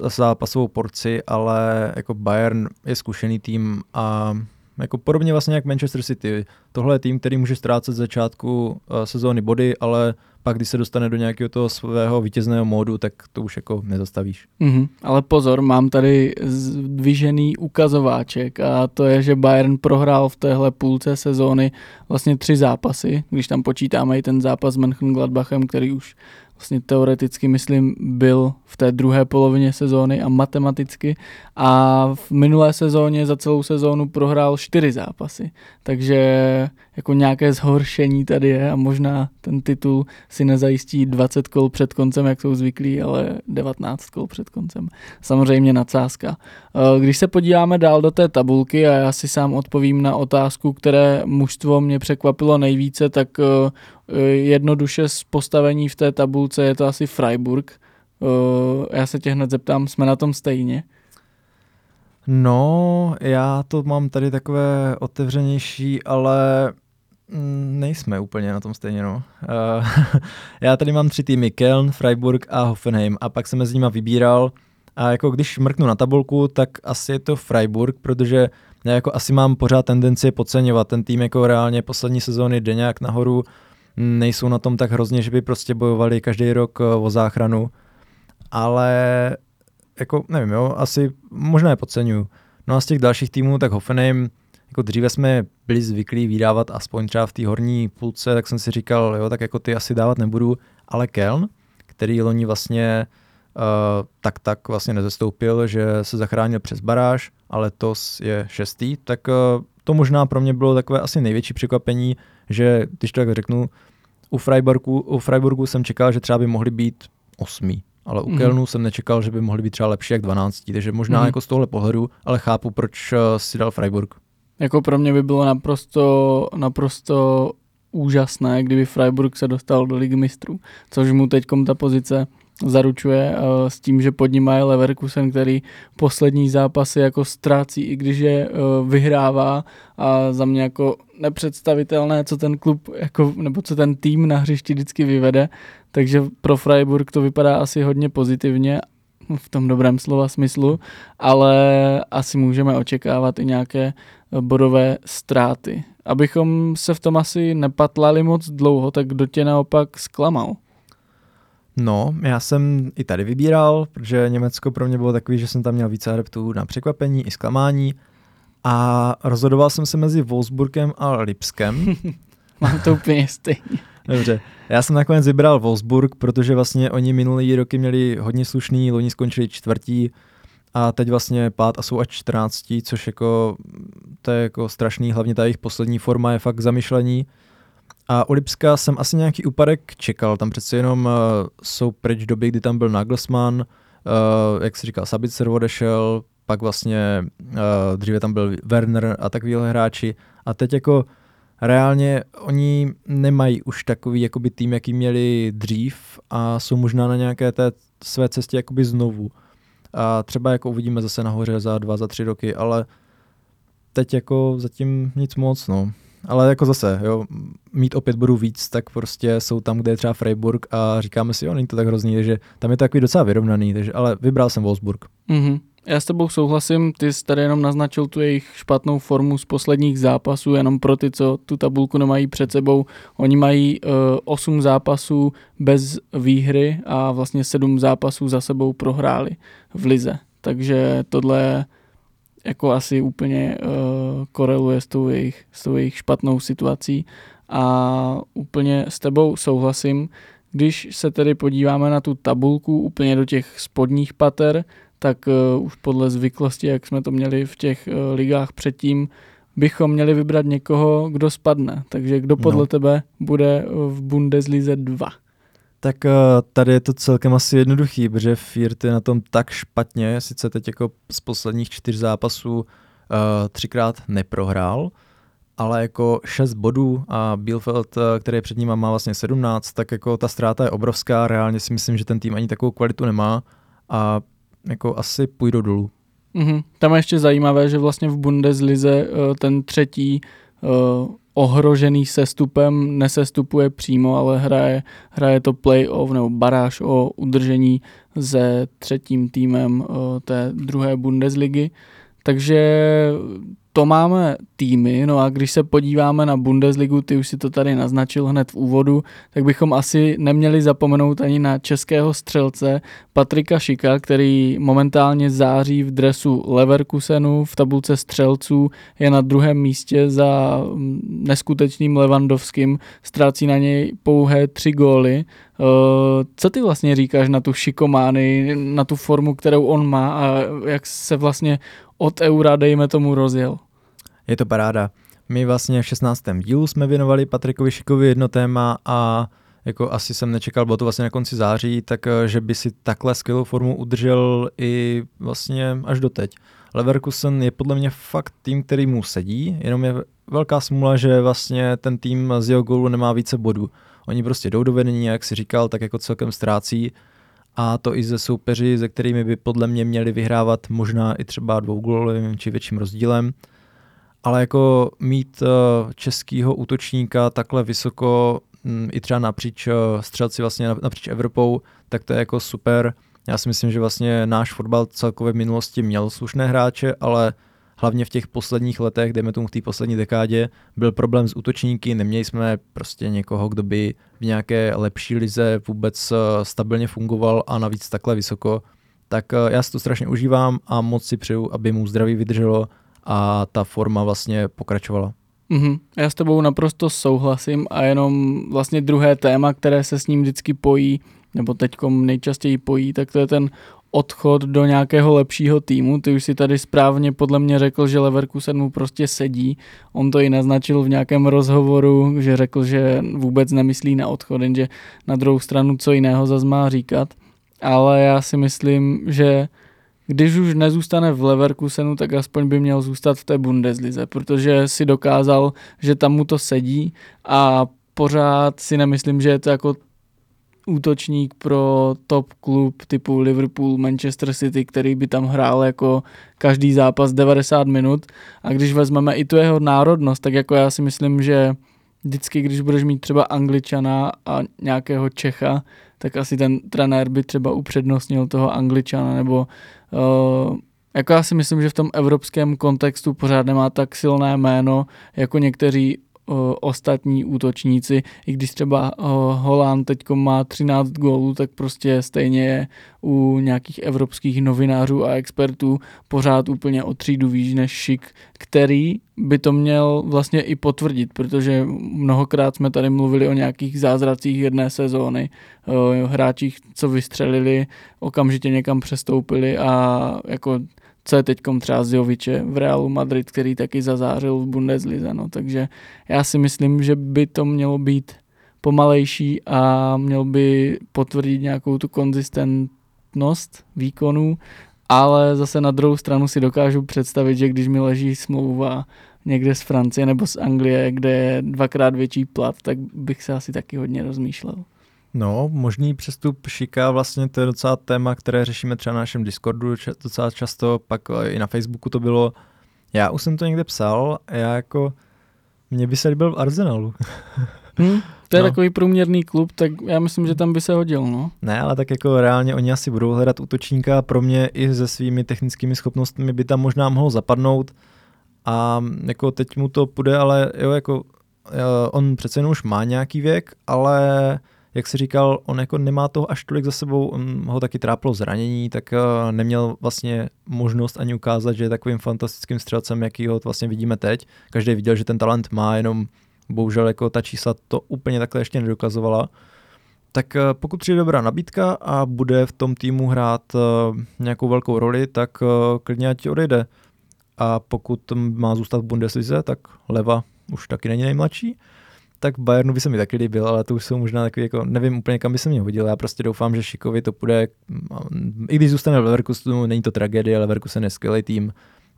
zápasovou porci, ale jako Bayern je zkušený tým a jako podobně vlastně jak Manchester City. Tohle je tým, který může ztrácet z začátku uh, sezóny body, ale pak, když se dostane do nějakého toho svého vítězného módu, tak to už jako nezastavíš. Mm-hmm. Ale pozor, mám tady zdvižený ukazováček a to je, že Bayern prohrál v téhle půlce sezóny vlastně tři zápasy, když tam počítáme i ten zápas s Mönchengladbachem, který už vlastně teoreticky, myslím, byl v té druhé polovině sezóny a matematicky a v minulé sezóně za celou sezónu prohrál čtyři zápasy, takže jako nějaké zhoršení tady je a možná ten titul si nezajistí 20 kol před koncem, jak jsou zvyklí, ale 19 kol před koncem. Samozřejmě nadsázka. Eh, když se podíváme dál do té tabulky a já si sám odpovím na otázku, které mužstvo mě překvapilo nejvíce, tak eh, jednoduše z postavení v té tabulce je to asi Freiburg. Eh, já se tě hned zeptám, jsme na tom stejně? No, já to mám tady takové otevřenější, ale mm, nejsme úplně na tom stejně, no. Uh, já tady mám tři týmy, Köln, Freiburg a Hoffenheim a pak jsem mezi nimi vybíral a jako když mrknu na tabulku, tak asi je to Freiburg, protože já jako asi mám pořád tendenci podceňovat ten tým jako reálně poslední sezóny jde nějak nahoru, nejsou na tom tak hrozně, že by prostě bojovali každý rok eh, o záchranu, ale jako nevím, jo, asi možná je podceňuju. No a z těch dalších týmů, tak Hoffenheim, jako dříve jsme byli zvyklí vydávat aspoň třeba v té horní půlce, tak jsem si říkal, jo, tak jako ty asi dávat nebudu, ale Keln, který loni vlastně uh, tak tak vlastně nezastoupil, že se zachránil přes baráž, ale to je šestý, tak uh, to možná pro mě bylo takové asi největší překvapení, že když to tak řeknu, u Freiburgu, u Freiburgu jsem čekal, že třeba by mohli být osmý, ale u mm. Kelnu jsem nečekal, že by mohli být třeba lepší jak 12, takže možná mm. jako z tohle pohledu, ale chápu, proč uh, si dal Freiburg. Jako pro mě by bylo naprosto, naprosto úžasné, kdyby Freiburg se dostal do ligy mistrů, což mu teď ta pozice zaručuje uh, s tím, že pod ním je Leverkusen, který poslední zápasy jako ztrácí, i když je uh, vyhrává a za mě jako nepředstavitelné, co ten klub jako, nebo co ten tým na hřišti vždycky vyvede, takže pro Freiburg to vypadá asi hodně pozitivně v tom dobrém slova smyslu, ale asi můžeme očekávat i nějaké bodové ztráty. Abychom se v tom asi nepatlali moc dlouho, tak kdo tě naopak zklamal? No, já jsem i tady vybíral, protože Německo pro mě bylo takový, že jsem tam měl více adeptů na překvapení i zklamání a rozhodoval jsem se mezi Wolfsburgem a Lipskem. Mám to úplně stejně. Dobře, já jsem nakonec vybral Wolfsburg, protože vlastně oni minulý roky měli hodně slušný, loni skončili čtvrtí a teď vlastně pát a jsou až 14, což jako to je jako strašný, hlavně ta jejich poslední forma je fakt zamyšlení. A u Lipska jsem asi nějaký úpadek čekal, tam přece jenom uh, jsou pryč doby, kdy tam byl Nagelsmann, uh, jak se říká, Sabitzer odešel, pak vlastně uh, dříve tam byl Werner a takovýhle hráči a teď jako reálně oni nemají už takový jakoby tým, jaký měli dřív a jsou možná na nějaké té své cestě jakoby znovu. A třeba jako uvidíme zase nahoře za dva, za tři roky, ale teď jako zatím nic moc, no. Ale jako zase, jo, mít opět budu víc, tak prostě jsou tam, kde je třeba Freiburg a říkáme si, jo, není to tak hrozný, takže tam je to takový docela vyrovnaný, takže, ale vybral jsem Wolfsburg. Mm-hmm. Já s tebou souhlasím, ty jsi tady jenom naznačil tu jejich špatnou formu z posledních zápasů, jenom pro ty, co tu tabulku nemají před sebou. Oni mají uh, 8 zápasů bez výhry a vlastně 7 zápasů za sebou prohráli v lize. Takže tohle jako asi úplně uh, koreluje s tou, jejich, s tou jejich špatnou situací a úplně s tebou souhlasím. Když se tedy podíváme na tu tabulku úplně do těch spodních pater, tak uh, už podle zvyklosti, jak jsme to měli v těch uh, ligách předtím, bychom měli vybrat někoho, kdo spadne. Takže kdo podle no. tebe bude v Bundeslize 2? Tak uh, tady je to celkem asi jednoduchý, protože Firt je na tom tak špatně, sice teď jako z posledních čtyř zápasů uh, třikrát neprohrál, ale jako 6 bodů a Bielfeld, který před ním má vlastně 17, tak jako ta ztráta je obrovská, reálně si myslím, že ten tým ani takovou kvalitu nemá a jako asi půjdou dolů. Mm-hmm. Tam je ještě zajímavé, že vlastně v Bundeslize eh, ten třetí uh, ohrožený sestupem nesestupuje přímo, ale hraje, hraje to playoff nebo baráž o udržení se třetím týmem uh, té druhé Bundesligy. Takže to máme týmy, no a když se podíváme na Bundesligu, ty už si to tady naznačil hned v úvodu, tak bychom asi neměli zapomenout ani na českého střelce Patrika Šika, který momentálně září v dresu Leverkusenu v tabulce střelců, je na druhém místě za mm, neskutečným Levandovským, ztrácí na něj pouhé tři góly. Co ty vlastně říkáš na tu šikomány, na tu formu, kterou on má a jak se vlastně od eura, dejme tomu, rozjel? Je to paráda. My vlastně v 16. dílu jsme věnovali Patrikovi Šikovi jedno téma a jako asi jsem nečekal, bylo to vlastně na konci září, tak eh, že by si takhle skvělou formu udržel i vlastně až do teď. Leverkusen je podle mě fakt tým, který mu sedí, jenom je velká smůla, že vlastně ten tým z jeho gólu nemá více bodů. Oni prostě jdou do vedení, jak si říkal, tak jako celkem ztrácí a to i ze soupeři, se kterými by podle mě měli vyhrávat možná i třeba dvougólovým či větším rozdílem. Ale jako mít uh, českýho útočníka takhle vysoko um, i třeba napříč uh, střelci vlastně napříč Evropou, tak to je jako super. Já si myslím, že vlastně náš fotbal celkově v minulosti měl slušné hráče, ale hlavně v těch posledních letech, dejme tomu v té poslední dekádě, byl problém s útočníky, neměli jsme prostě někoho, kdo by v nějaké lepší lize vůbec eh, stabilně fungoval a navíc takhle vysoko. Tak eh, já si to strašně užívám a moc si přeju, aby mu zdraví vydrželo a ta forma vlastně pokračovala. Mm-hmm. Já s tebou naprosto souhlasím a jenom vlastně druhé téma, které se s ním vždycky pojí, nebo teďkom nejčastěji pojí, tak to je ten odchod do nějakého lepšího týmu. Ty už si tady správně podle mě řekl, že Leverkusen mu prostě sedí. On to i naznačil v nějakém rozhovoru, že řekl, že vůbec nemyslí na odchod, jenže na druhou stranu co jiného zase má říkat. Ale já si myslím, že když už nezůstane v Leverkusenu, tak aspoň by měl zůstat v té Bundeslize, protože si dokázal, že tam mu to sedí a pořád si nemyslím, že je to jako útočník pro top klub typu Liverpool, Manchester City, který by tam hrál jako každý zápas 90 minut. A když vezmeme i tu jeho národnost, tak jako já si myslím, že vždycky, když budeš mít třeba Angličana a nějakého Čecha, tak asi ten trenér by třeba upřednostnil toho Angličana, nebo uh, jako já si myslím, že v tom evropském kontextu pořád nemá tak silné jméno jako někteří ostatní útočníci, i když třeba Holán teď má 13 gólů, tak prostě stejně je u nějakých evropských novinářů a expertů pořád úplně o třídu výš než Šik, který by to měl vlastně i potvrdit, protože mnohokrát jsme tady mluvili o nějakých zázracích jedné sezóny, hráčích, co vystřelili, okamžitě někam přestoupili a jako co je teď třeba z Joviče v Realu Madrid, který taky zazářil v Bundeslize. No. Takže já si myslím, že by to mělo být pomalejší a měl by potvrdit nějakou tu konzistentnost výkonů, ale zase na druhou stranu si dokážu představit, že když mi leží smlouva někde z Francie nebo z Anglie, kde je dvakrát větší plat, tak bych se asi taky hodně rozmýšlel. No, možný přestup Šika, vlastně to je docela téma, které řešíme třeba na našem Discordu docela často, pak i na Facebooku to bylo. Já už jsem to někde psal, já jako, mě by se líbil v Arsenalu. Hmm, to je no. takový průměrný klub, tak já myslím, že tam by se hodil, no. Ne, ale tak jako reálně oni asi budou hledat útočníka, pro mě i se svými technickými schopnostmi by tam možná mohlo zapadnout a jako teď mu to půjde, ale jo, jako on přece jenom už má nějaký věk, ale jak si říkal, on jako nemá toho až tolik za sebou, on ho taky trápilo zranění, tak uh, neměl vlastně možnost ani ukázat, že je takovým fantastickým střelcem, jaký ho vlastně vidíme teď. Každý viděl, že ten talent má, jenom bohužel jako ta čísla to úplně takhle ještě nedokazovala. Tak uh, pokud přijde dobrá nabídka a bude v tom týmu hrát uh, nějakou velkou roli, tak klidně ať odejde. A pokud má zůstat v Bundeslize, tak leva už taky není nejmladší tak Bayernu by se mi taky líbil, ale to už jsou možná takový, jako nevím úplně, kam by se mě hodil. Já prostě doufám, že Šikovi to půjde, i když zůstane v Leverkusenu, není to tragédie, Leverkusen je skvělý tým,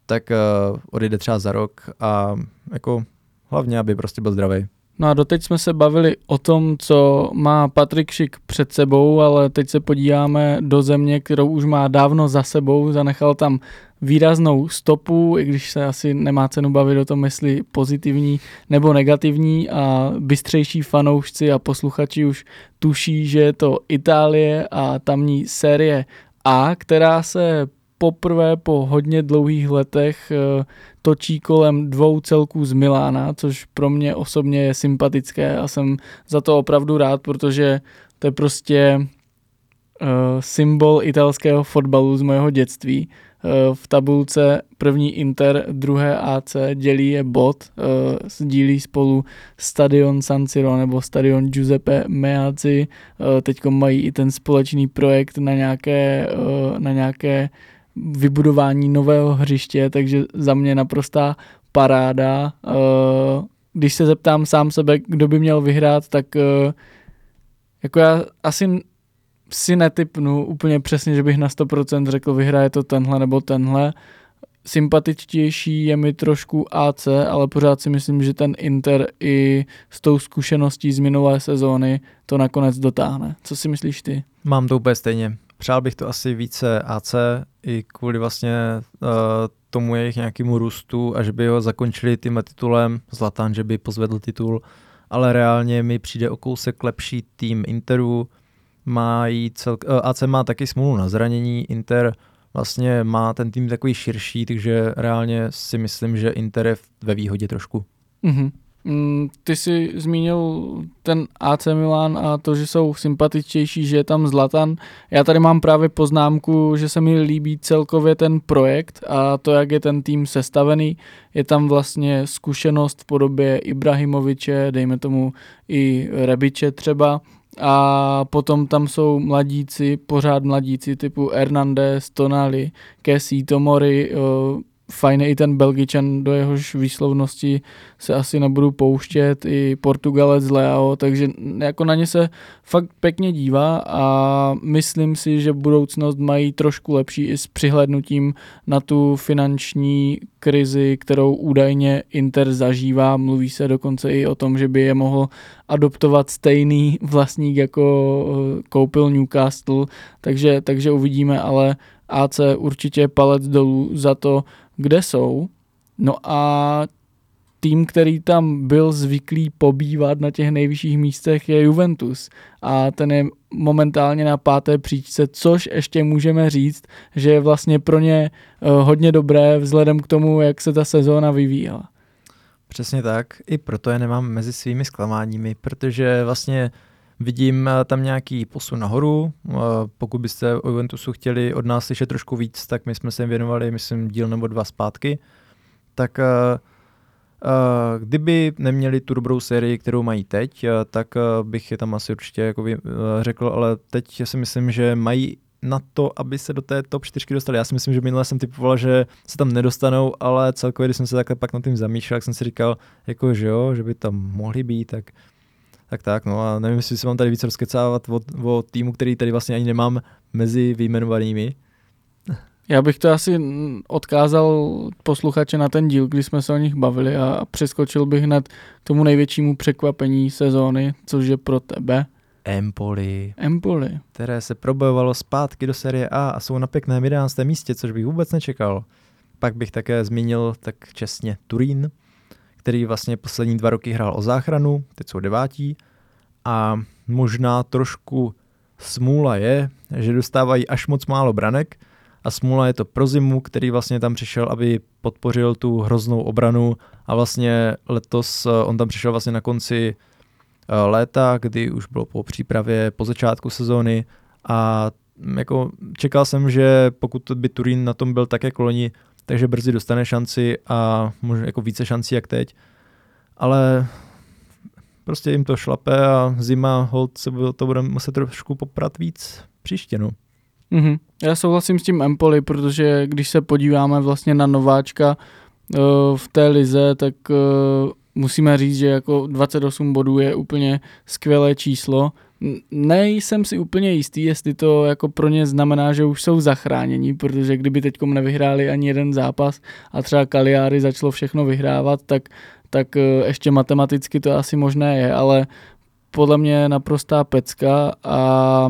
tak uh, odejde třeba za rok a jako hlavně, aby prostě byl zdravý. No a doteď jsme se bavili o tom, co má Patrik Šik před sebou, ale teď se podíváme do země, kterou už má dávno za sebou. Zanechal tam výraznou stopu, i když se asi nemá cenu bavit o tom, jestli pozitivní nebo negativní a bystřejší fanoušci a posluchači už tuší, že je to Itálie a tamní série A, která se poprvé po hodně dlouhých letech eh, točí kolem dvou celků z Milána, což pro mě osobně je sympatické a jsem za to opravdu rád, protože to je prostě uh, symbol italského fotbalu z mého dětství. Uh, v tabulce první Inter, druhé AC dělí je bod, uh, sdílí spolu stadion San Siro nebo stadion Giuseppe Meazzi. Uh, Teď mají i ten společný projekt na nějaké, na nějaké vybudování nového hřiště, takže za mě naprostá paráda. Eh, když se zeptám sám sebe, kdo by měl vyhrát, tak eh, jako já asi si netypnu úplně přesně, že bych na 100% řekl, vyhraje to tenhle nebo tenhle. Sympatičtější je mi trošku AC, ale pořád si myslím, že ten Inter i s tou zkušeností z minulé sezóny to nakonec dotáhne. Co si myslíš ty? Mám to úplně stejně. Přál bych to asi více AC, i kvůli vlastně uh, tomu jejich nějakému růstu a že by ho zakončili tím titulem, Zlatan, že by pozvedl titul, ale reálně mi přijde o kousek lepší tým Interu, mají cel, uh, AC má taky smůlu na zranění, Inter vlastně má ten tým takový širší, takže reálně si myslím, že Inter je ve výhodě trošku. Mm-hmm. Mm, ty jsi zmínil ten AC Milan a to, že jsou sympatičtější, že je tam Zlatan. Já tady mám právě poznámku, že se mi líbí celkově ten projekt a to, jak je ten tým sestavený. Je tam vlastně zkušenost v podobě Ibrahimoviče, dejme tomu i Rebiče třeba, a potom tam jsou mladíci, pořád mladíci typu Hernandez, Tonali, Kessi, Tomori, fajn i ten Belgičan, do jehož výslovnosti se asi nebudu pouštět, i Portugalec Leao, takže jako na ně se fakt pěkně dívá a myslím si, že budoucnost mají trošku lepší i s přihlednutím na tu finanční krizi, kterou údajně Inter zažívá. Mluví se dokonce i o tom, že by je mohl adoptovat stejný vlastník, jako eh, koupil Newcastle, takže, takže uvidíme, ale AC určitě palec dolů za to, kde jsou. No a tým, který tam byl zvyklý pobývat na těch nejvyšších místech, je Juventus. A ten je momentálně na páté příčce, což ještě můžeme říct, že je vlastně pro ně eh, hodně dobré vzhledem k tomu, jak se ta sezóna vyvíjela. Přesně tak, i proto je nemám mezi svými zklamáními, protože vlastně vidím eh, tam nějaký posun nahoru. Eh, pokud byste o Juventusu chtěli od nás slyšet trošku víc, tak my jsme se jim věnovali, myslím, díl nebo dva zpátky. Tak Uh, kdyby neměli tu dobrou sérii, kterou mají teď, tak bych je tam asi určitě jako řekl, ale teď si myslím, že mají na to, aby se do té top 4 dostali. Já si myslím, že minule jsem typoval, že se tam nedostanou, ale celkově, když jsem se takhle pak na tím zamýšlel, tak jsem si říkal, jako že jo, že by tam mohli být, tak tak tak, no a nevím, jestli se mám tady víc rozkecávat o, o týmu, který tady vlastně ani nemám mezi vyjmenovanými. Já bych to asi odkázal posluchače na ten díl, kdy jsme se o nich bavili a přeskočil bych hned k tomu největšímu překvapení sezóny, což je pro tebe. Empoli. Empoli. Které se probojovalo zpátky do série A a jsou na pěkném 11. místě, což bych vůbec nečekal. Pak bych také zmínil tak čestně Turín, který vlastně poslední dva roky hrál o záchranu, teď jsou devátí. A možná trošku smůla je, že dostávají až moc málo branek, a smůla je to pro zimu, který vlastně tam přišel, aby podpořil tu hroznou obranu. A vlastně letos eh, on tam přišel vlastně na konci eh, léta, kdy už bylo po přípravě, po začátku sezóny. A mm, jako čekal jsem, že pokud by Turín na tom byl tak jako loni, takže brzy dostane šanci a možná jako více šancí jak teď. Ale prostě jim to šlape a zima hold se to bude muset trošku poprat víc příště. No. Mm-hmm. Já souhlasím s tím Empoli, protože když se podíváme vlastně na nováčka uh, v té lize, tak uh, musíme říct, že jako 28 bodů je úplně skvělé číslo. Nejsem si úplně jistý, jestli to jako pro ně znamená, že už jsou zachráněni, protože kdyby teď nevyhráli ani jeden zápas a třeba Kaliáry začalo všechno vyhrávat, tak, tak ještě matematicky to asi možné je, ale podle mě naprostá pecka a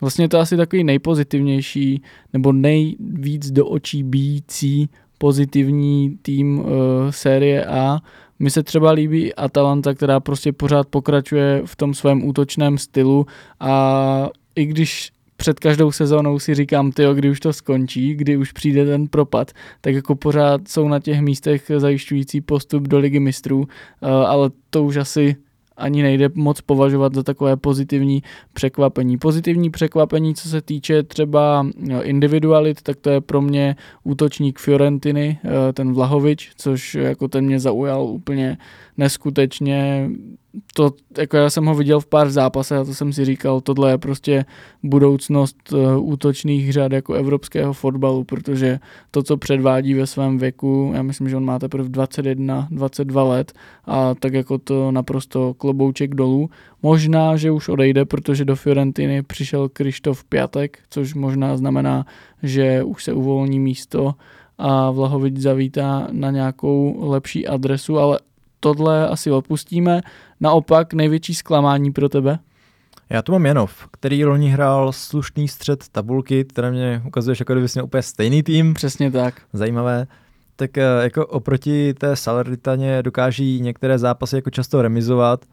Vlastně to asi takový nejpozitivnější nebo nejvíc do očí bíjící pozitivní tým uh, série A. Mi se třeba líbí Atalanta, která prostě pořád pokračuje v tom svém útočném stylu a i když před každou sezónou si říkám, tyjo, kdy už to skončí, kdy už přijde ten propad, tak jako pořád jsou na těch místech zajišťující postup do ligy mistrů, uh, ale to už asi ani nejde moc považovat za takové pozitivní překvapení. Pozitivní překvapení, co se týče třeba individualit, tak to je pro mě útočník Fiorentiny, eh, ten Vlahovič, což jako ten mě zaujal úplně neskutečně to, jako já jsem ho viděl v pár zápasech a to jsem si říkal, tohle je prostě budoucnost uh, útočných řad jako evropského fotbalu, protože to, co předvádí ve svém věku, já myslím, že on má teprve 21, 22 let a tak jako to naprosto klobouček dolů. Možná, že už odejde, protože do Fiorentiny přišel Krištof Piatek, což možná znamená, že už se uvolní místo a Vlahovič zavítá na nějakou lepší adresu, ale tohle asi odpustíme. Naopak největší zklamání pro tebe? Já tu mám Janov, který loni hrál slušný střed tabulky, které mě ukazuješ jako kdyby úplně stejný tým. Přesně tak. Zajímavé. Tak eh, jako oproti té Salernitaně dokáží některé zápasy jako často remizovat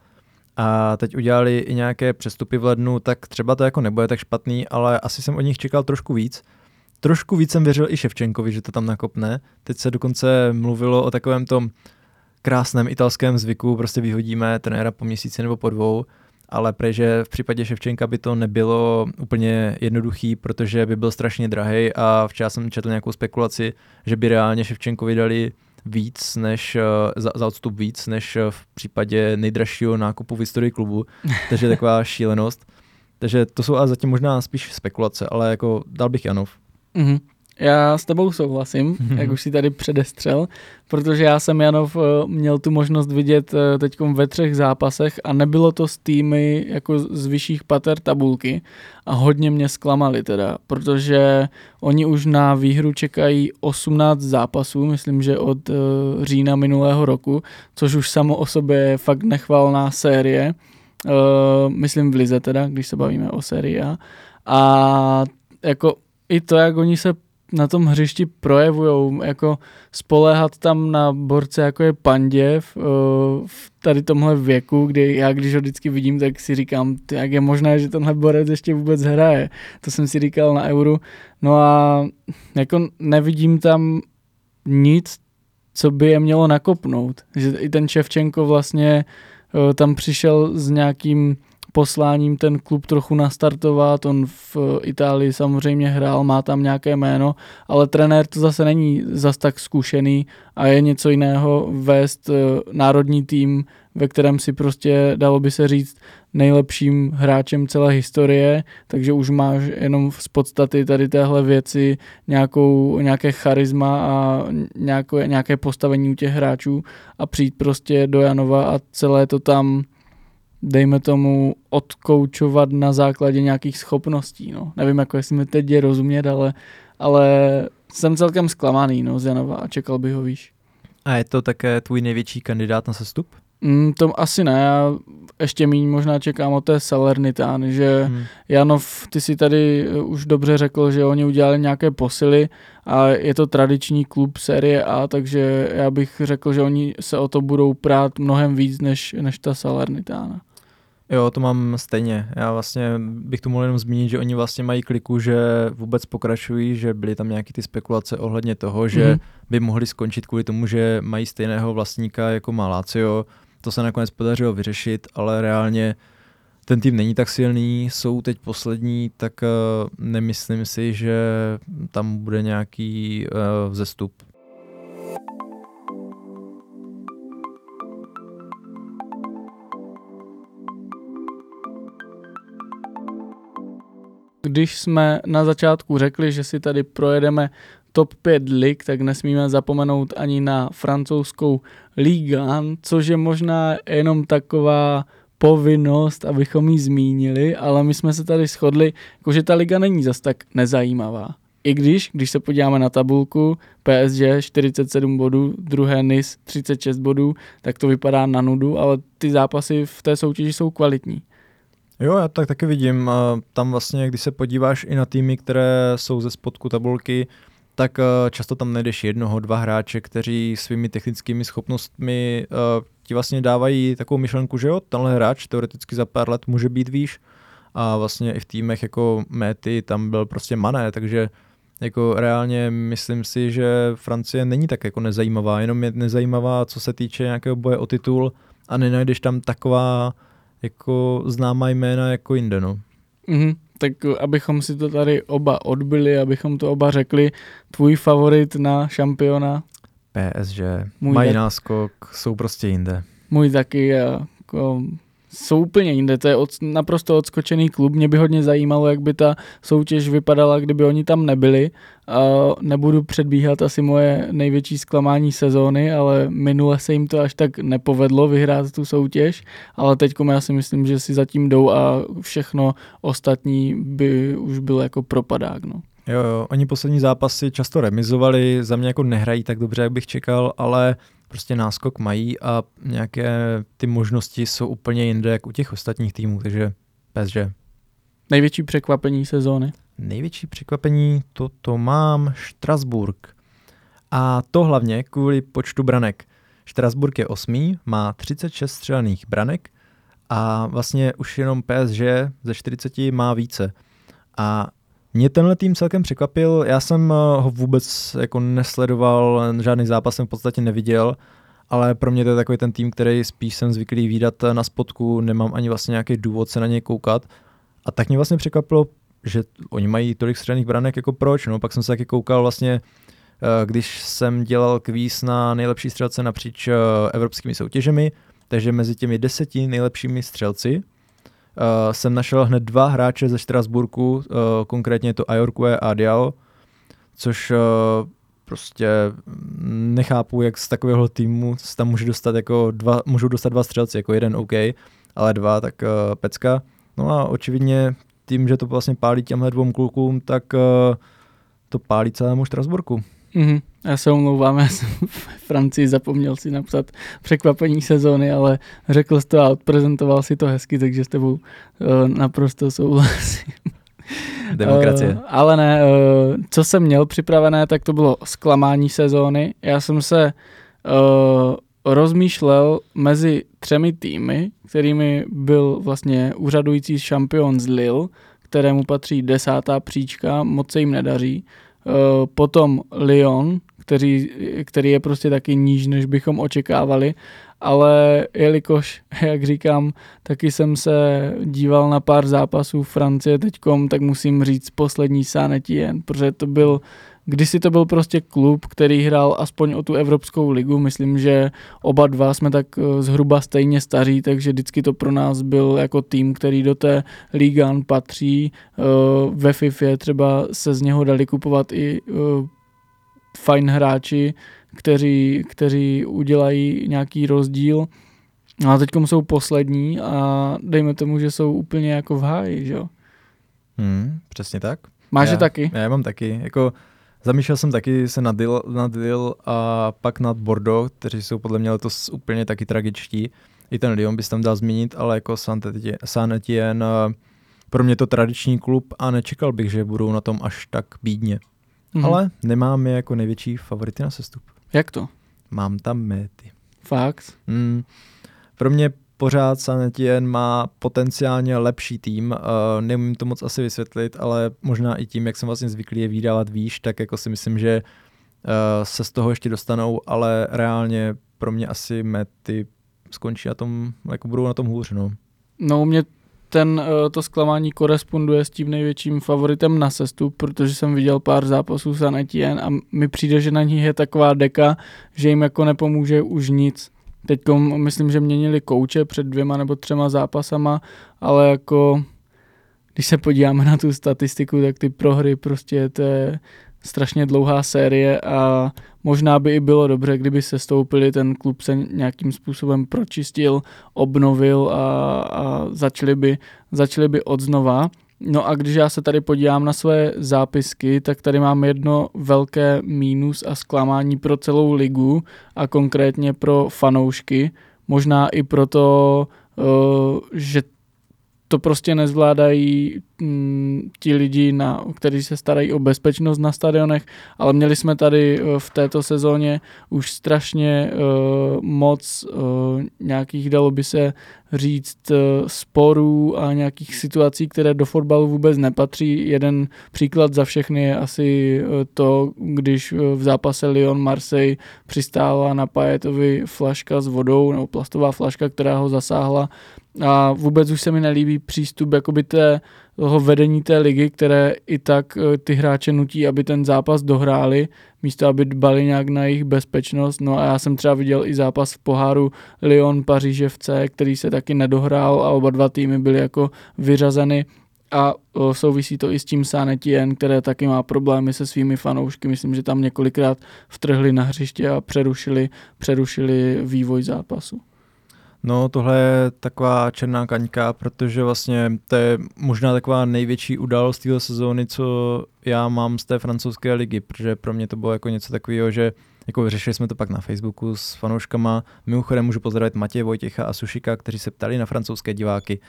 a teď udělali i nějaké přestupy v lednu, tak třeba to jako nebude tak špatný, ale asi jsem od nich čekal trošku víc. Trošku víc jsem věřil i Ševčenkovi, že to tam nakopne. Teď se dokonce mluvilo o takovém tom krásném italském zvyku prostě vyhodíme trenéra po měsíci nebo po dvou, ale že v případě Ševčenka by to nebylo úplně jednoduchý, protože by byl strašně drahý a včera jsem četl nějakou spekulaci, že by reálně Ševčenkovi dali víc než, eh, za, za odstup víc, než v případě nejdražšího nákupu v historii klubu, takže taková šílenost. Takže to jsou ale zatím možná spíš spekulace, ale jako dal bych Janov. Mm-hmm. Já s tebou souhlasím, mm-hmm. jak už si tady předestřel, protože já jsem Janov eh, měl tu možnost vidět eh, teď ve třech zápasech a nebylo to s týmy jako z vyšších pater tabulky a hodně mě zklamali teda, protože oni už na výhru čekají 18 zápasů, myslím, že od uh, října minulého roku, což už samo o sobě je fakt nechvalná série, myslím v Lize teda, když se bavíme o sérii A. A jako i to, jak oni se na tom hřišti projevujou, jako spoléhat tam na borce jako je Panděv uh, v tady tomhle věku, kdy já když ho vždycky vidím, tak si říkám, jak je možné, že tenhle borec ještě vůbec hraje. To jsem si říkal na Euro. No a jako nevidím tam nic, co by je mělo nakopnout. Že i ten Ševčenko vlastně uh, tam přišel s nějakým posláním ten klub trochu nastartovat. On v Itálii samozřejmě hrál, má tam nějaké jméno, ale trenér to zase není zas tak zkušený a je něco jiného vést eh, národní tým, ve kterém si prostě, dalo by se říct, nejlepším hráčem celé historie, takže už máš jenom z podstaty tady téhle věci nějakou, nějaké charisma a nějaké, nějaké postavení u těch hráčů a přijít prostě do Janova a celé to tam dejme tomu, odkoučovat na základě nějakých schopností. No. Nevím, jako jestli mi teď je rozumět, ale, ale jsem celkem zklamaný no, z Janova a čekal bych ho výš. A je to také tvůj největší kandidát na sestup? Mm, to asi ne, já ještě méně možná čekám o té Salernitán, že hmm. Janov, ty si tady eh, už dobře řekl, že oni udělali nějaké posily a je to tradiční klub série A, takže já bych řekl, že oni se o to budou prát mnohem víc než, než ta Salernitána. Jo, to mám stejně. Já vlastně bych tu mohl jenom zmínit, že oni vlastně mají kliku, že vůbec pokračují, že byly tam nějaké ty spekulace ohledně toho, že mm. by mohli skončit kvůli tomu, že mají stejného vlastníka jako má Lazio. To se nakonec podařilo vyřešit, ale reálně ten tým není tak silný, jsou teď poslední, tak uh, nemyslím si, že tam bude nějaký uh, vzestup. Když jsme na začátku řekli, že si tady projedeme top 5 lig, tak nesmíme zapomenout ani na francouzskou Ligue 1, což je možná jenom taková povinnost, abychom ji zmínili, ale my jsme se tady shodli, jako že ta liga není zas tak nezajímavá. I když, když se podíváme na tabulku, PSG 47 bodů, druhé NIS 36 bodů, tak to vypadá na nudu, ale ty zápasy v té soutěži jsou kvalitní. Jo, já tak taky vidím. Tam vlastně, když se podíváš i na týmy, které jsou ze spodku tabulky, tak eh, často tam najdeš jednoho, dva hráče, kteří svými technickými schopnostmi uh, ti vlastně dávají takovou myšlenku, že jo, tenhle hráč teoreticky za pár let může být výš a vlastně i v týmech jako Méty tam byl prostě Mané, takže jako reálně myslím si, že Francie není tak jako nezajímavá, jenom je nezajímavá, co se týče nějakého boje o titul a nenajdeš tam taková jako známá jména jako jinde, no. Mm-hmm. Tak abychom si to tady oba odbyli, abychom to oba řekli, tvůj favorit na šampiona? PSG. Můj Mají tak... náskok, jsou prostě jinde. Můj taky, jako jsou úplně jinde. To je od, naprosto odskočený klub. Mě by hodně zajímalo, jak by ta soutěž vypadala, kdyby oni tam nebyli. A nebudu předbíhat asi moje největší zklamání sezóny, ale minule se jim to až tak nepovedlo vyhrát tu soutěž, ale teď já si myslím, že si zatím jdou a všechno ostatní by už bylo jako propadák. No. Jo, jo, oni poslední zápasy často remizovali, za mě jako nehrají tak dobře, jak bych čekal, ale prostě náskok mají a nějaké ty možnosti jsou úplně jinde, jak u těch ostatních týmů, takže PSG. Největší překvapení sezóny? Největší překvapení, to, to mám Štrasburg. A to hlavně kvůli počtu branek. Štrasburg je osmý, má 36 střelených branek a vlastně už jenom PSG ze 40 má více. A mě tenhle tým celkem překvapil, já jsem eh, ho vůbec jako nesledoval, žádný zápas jsem v podstatě neviděl, ale pro mě to je takový ten tým, který spíš jsem zvyklý výdat na spotku, nemám ani vlastně nějaký důvod se na něj koukat. A tak mě vlastně překvapilo, že oni mají tolik střelných branek, jako proč, no pak jsem se taky koukal vlastně, eh, když jsem dělal kvíz na nejlepší střelce napříč eh, evropskými soutěžemi, takže mezi těmi deseti nejlepšími střelci uh, jsem našel hned dva hráče ze Štrasburku, uh, konkrétně to Ajorkue a Diao, což uh, prostě nechápu, jak z takového týmu se tam může dostat jako dva, můžou dostat dva střelci, jako jeden OK, ale dva, tak uh, pecka. No a očividně tím, že to vlastně pálí těmhle dvou klukům, tak uh, to pálí celému Štrasburku. Mm-hmm. Já se omlouvám, já jsem v Francii zapomněl si napsat překvapení sezóny, ale řekl jsi to a odprezentoval si to hezky, takže s tebou uh, naprosto souhlasím. Demokracie. Uh, ale ne, uh, co jsem měl připravené, tak to bylo zklamání sezóny. Já jsem se uh, rozmýšlel mezi třemi týmy, kterými byl vlastně úřadující šampion z Lille, kterému patří desátá příčka, moc se jim nedaří. Uh, potom Lyon, který, který je prostě taky níž, než bychom očekávali, ale jelikož, jak říkám, taky jsem se díval na pár zápasů Francie teďkom, tak musím říct poslední Sanetien, protože to byl Kdysi to byl prostě klub, který hrál aspoň o tu Evropskou ligu. Myslím, že oba dva jsme tak eh, zhruba stejně staří, takže vždycky to pro nás byl jako tým, který do té Ligan patří. Eh, ve FIFA třeba se z něho dali kupovat i eh, fajn hráči, kteří, kteří udělají nějaký rozdíl. No a teď jsou poslední a dejme tomu, že jsou úplně jako v háji, že jo? Hmm, přesně tak. Máš já, je taky? Já mám taky. Jako, zamýšlel jsem taky se nad Dil, nad Dil a pak nad Bordeaux, kteří jsou podle mě letos úplně taky tragičtí. I ten Lyon bys tam dal zmínit, ale jako Saint-Étienne pro mě to tradiční klub a nečekal bych, že budou na tom až tak bídně. Mm-hmm. Ale nemám je jako největší favority na sestup. Jak to? Mám tam méty. Fakt? Mm. Pro mě pořád Sanetien má potenciálně lepší tým. Uh, nemůžu to moc asi vysvětlit, ale možná i tím, jak jsem vlastně zvyklý je vydávat výš, tak jako si myslím, že uh, se z toho ještě dostanou, ale reálně pro mě asi mety skončí na tom, jako budou na tom hůř. No, no mě ten, eh, to zklamání koresponduje s tím největším favoritem na sestup, protože jsem viděl pár zápasů s Anetien a mi přijde, že na ní je taková deka, že jim jako nepomůže už nic. Teď myslím, že měnili kouče před dvěma nebo třema zápasama, ale jako když se podíváme na tu statistiku, tak ty prohry prostě to je strašně dlouhá série a možná by i bylo dobře, kdyby se stoupili, ten klub se nějakým způsobem pročistil, obnovil a, a začali, by, začali by od znova. No a když já se tady podívám na své zápisky, tak tady mám jedno velké mínus a zklamání pro celou ligu a konkrétně pro fanoušky. Možná i proto, uh, že to prostě nezvládají ti lidi, na, kteří se starají o bezpečnost na stadionech, ale měli jsme tady uh, v této sezóně už strašně uh, moc uh, nějakých, dalo by se říct, sporů a nějakých situací, které do fotbalu vůbec nepatří. Jeden příklad za všechny je asi to, když v zápase Lyon-Marseille přistála na Pajetovi flaška s vodou, nebo plastová flaška, která ho zasáhla a vůbec už se mi nelíbí přístup jakoby té, toho vedení té ligy, které i tak eh, ty hráče nutí, aby ten zápas dohráli, místo aby dbali nějak na jejich bezpečnost. No a já jsem třeba viděl i zápas v poháru Lyon Paříže který se taky nedohrál a oba dva týmy byly jako vyřazeny a o, souvisí to i s tím Sanetien, které taky má problémy se svými fanoušky. Myslím, že tam několikrát vtrhli na hřiště a přerušili, přerušili vývoj zápasu. No tohle je taková černá kaňka, protože vlastně to je možná taková největší událost téhle sezóny, co já mám z té francouzské ligy, protože pro mě to bylo jako něco takového, že jako vyřešili jsme to pak na Facebooku s fanouškama. Mimochodem můžu pozdravit Matěje Vojtěcha a Sušika, kteří se ptali na francouzské diváky.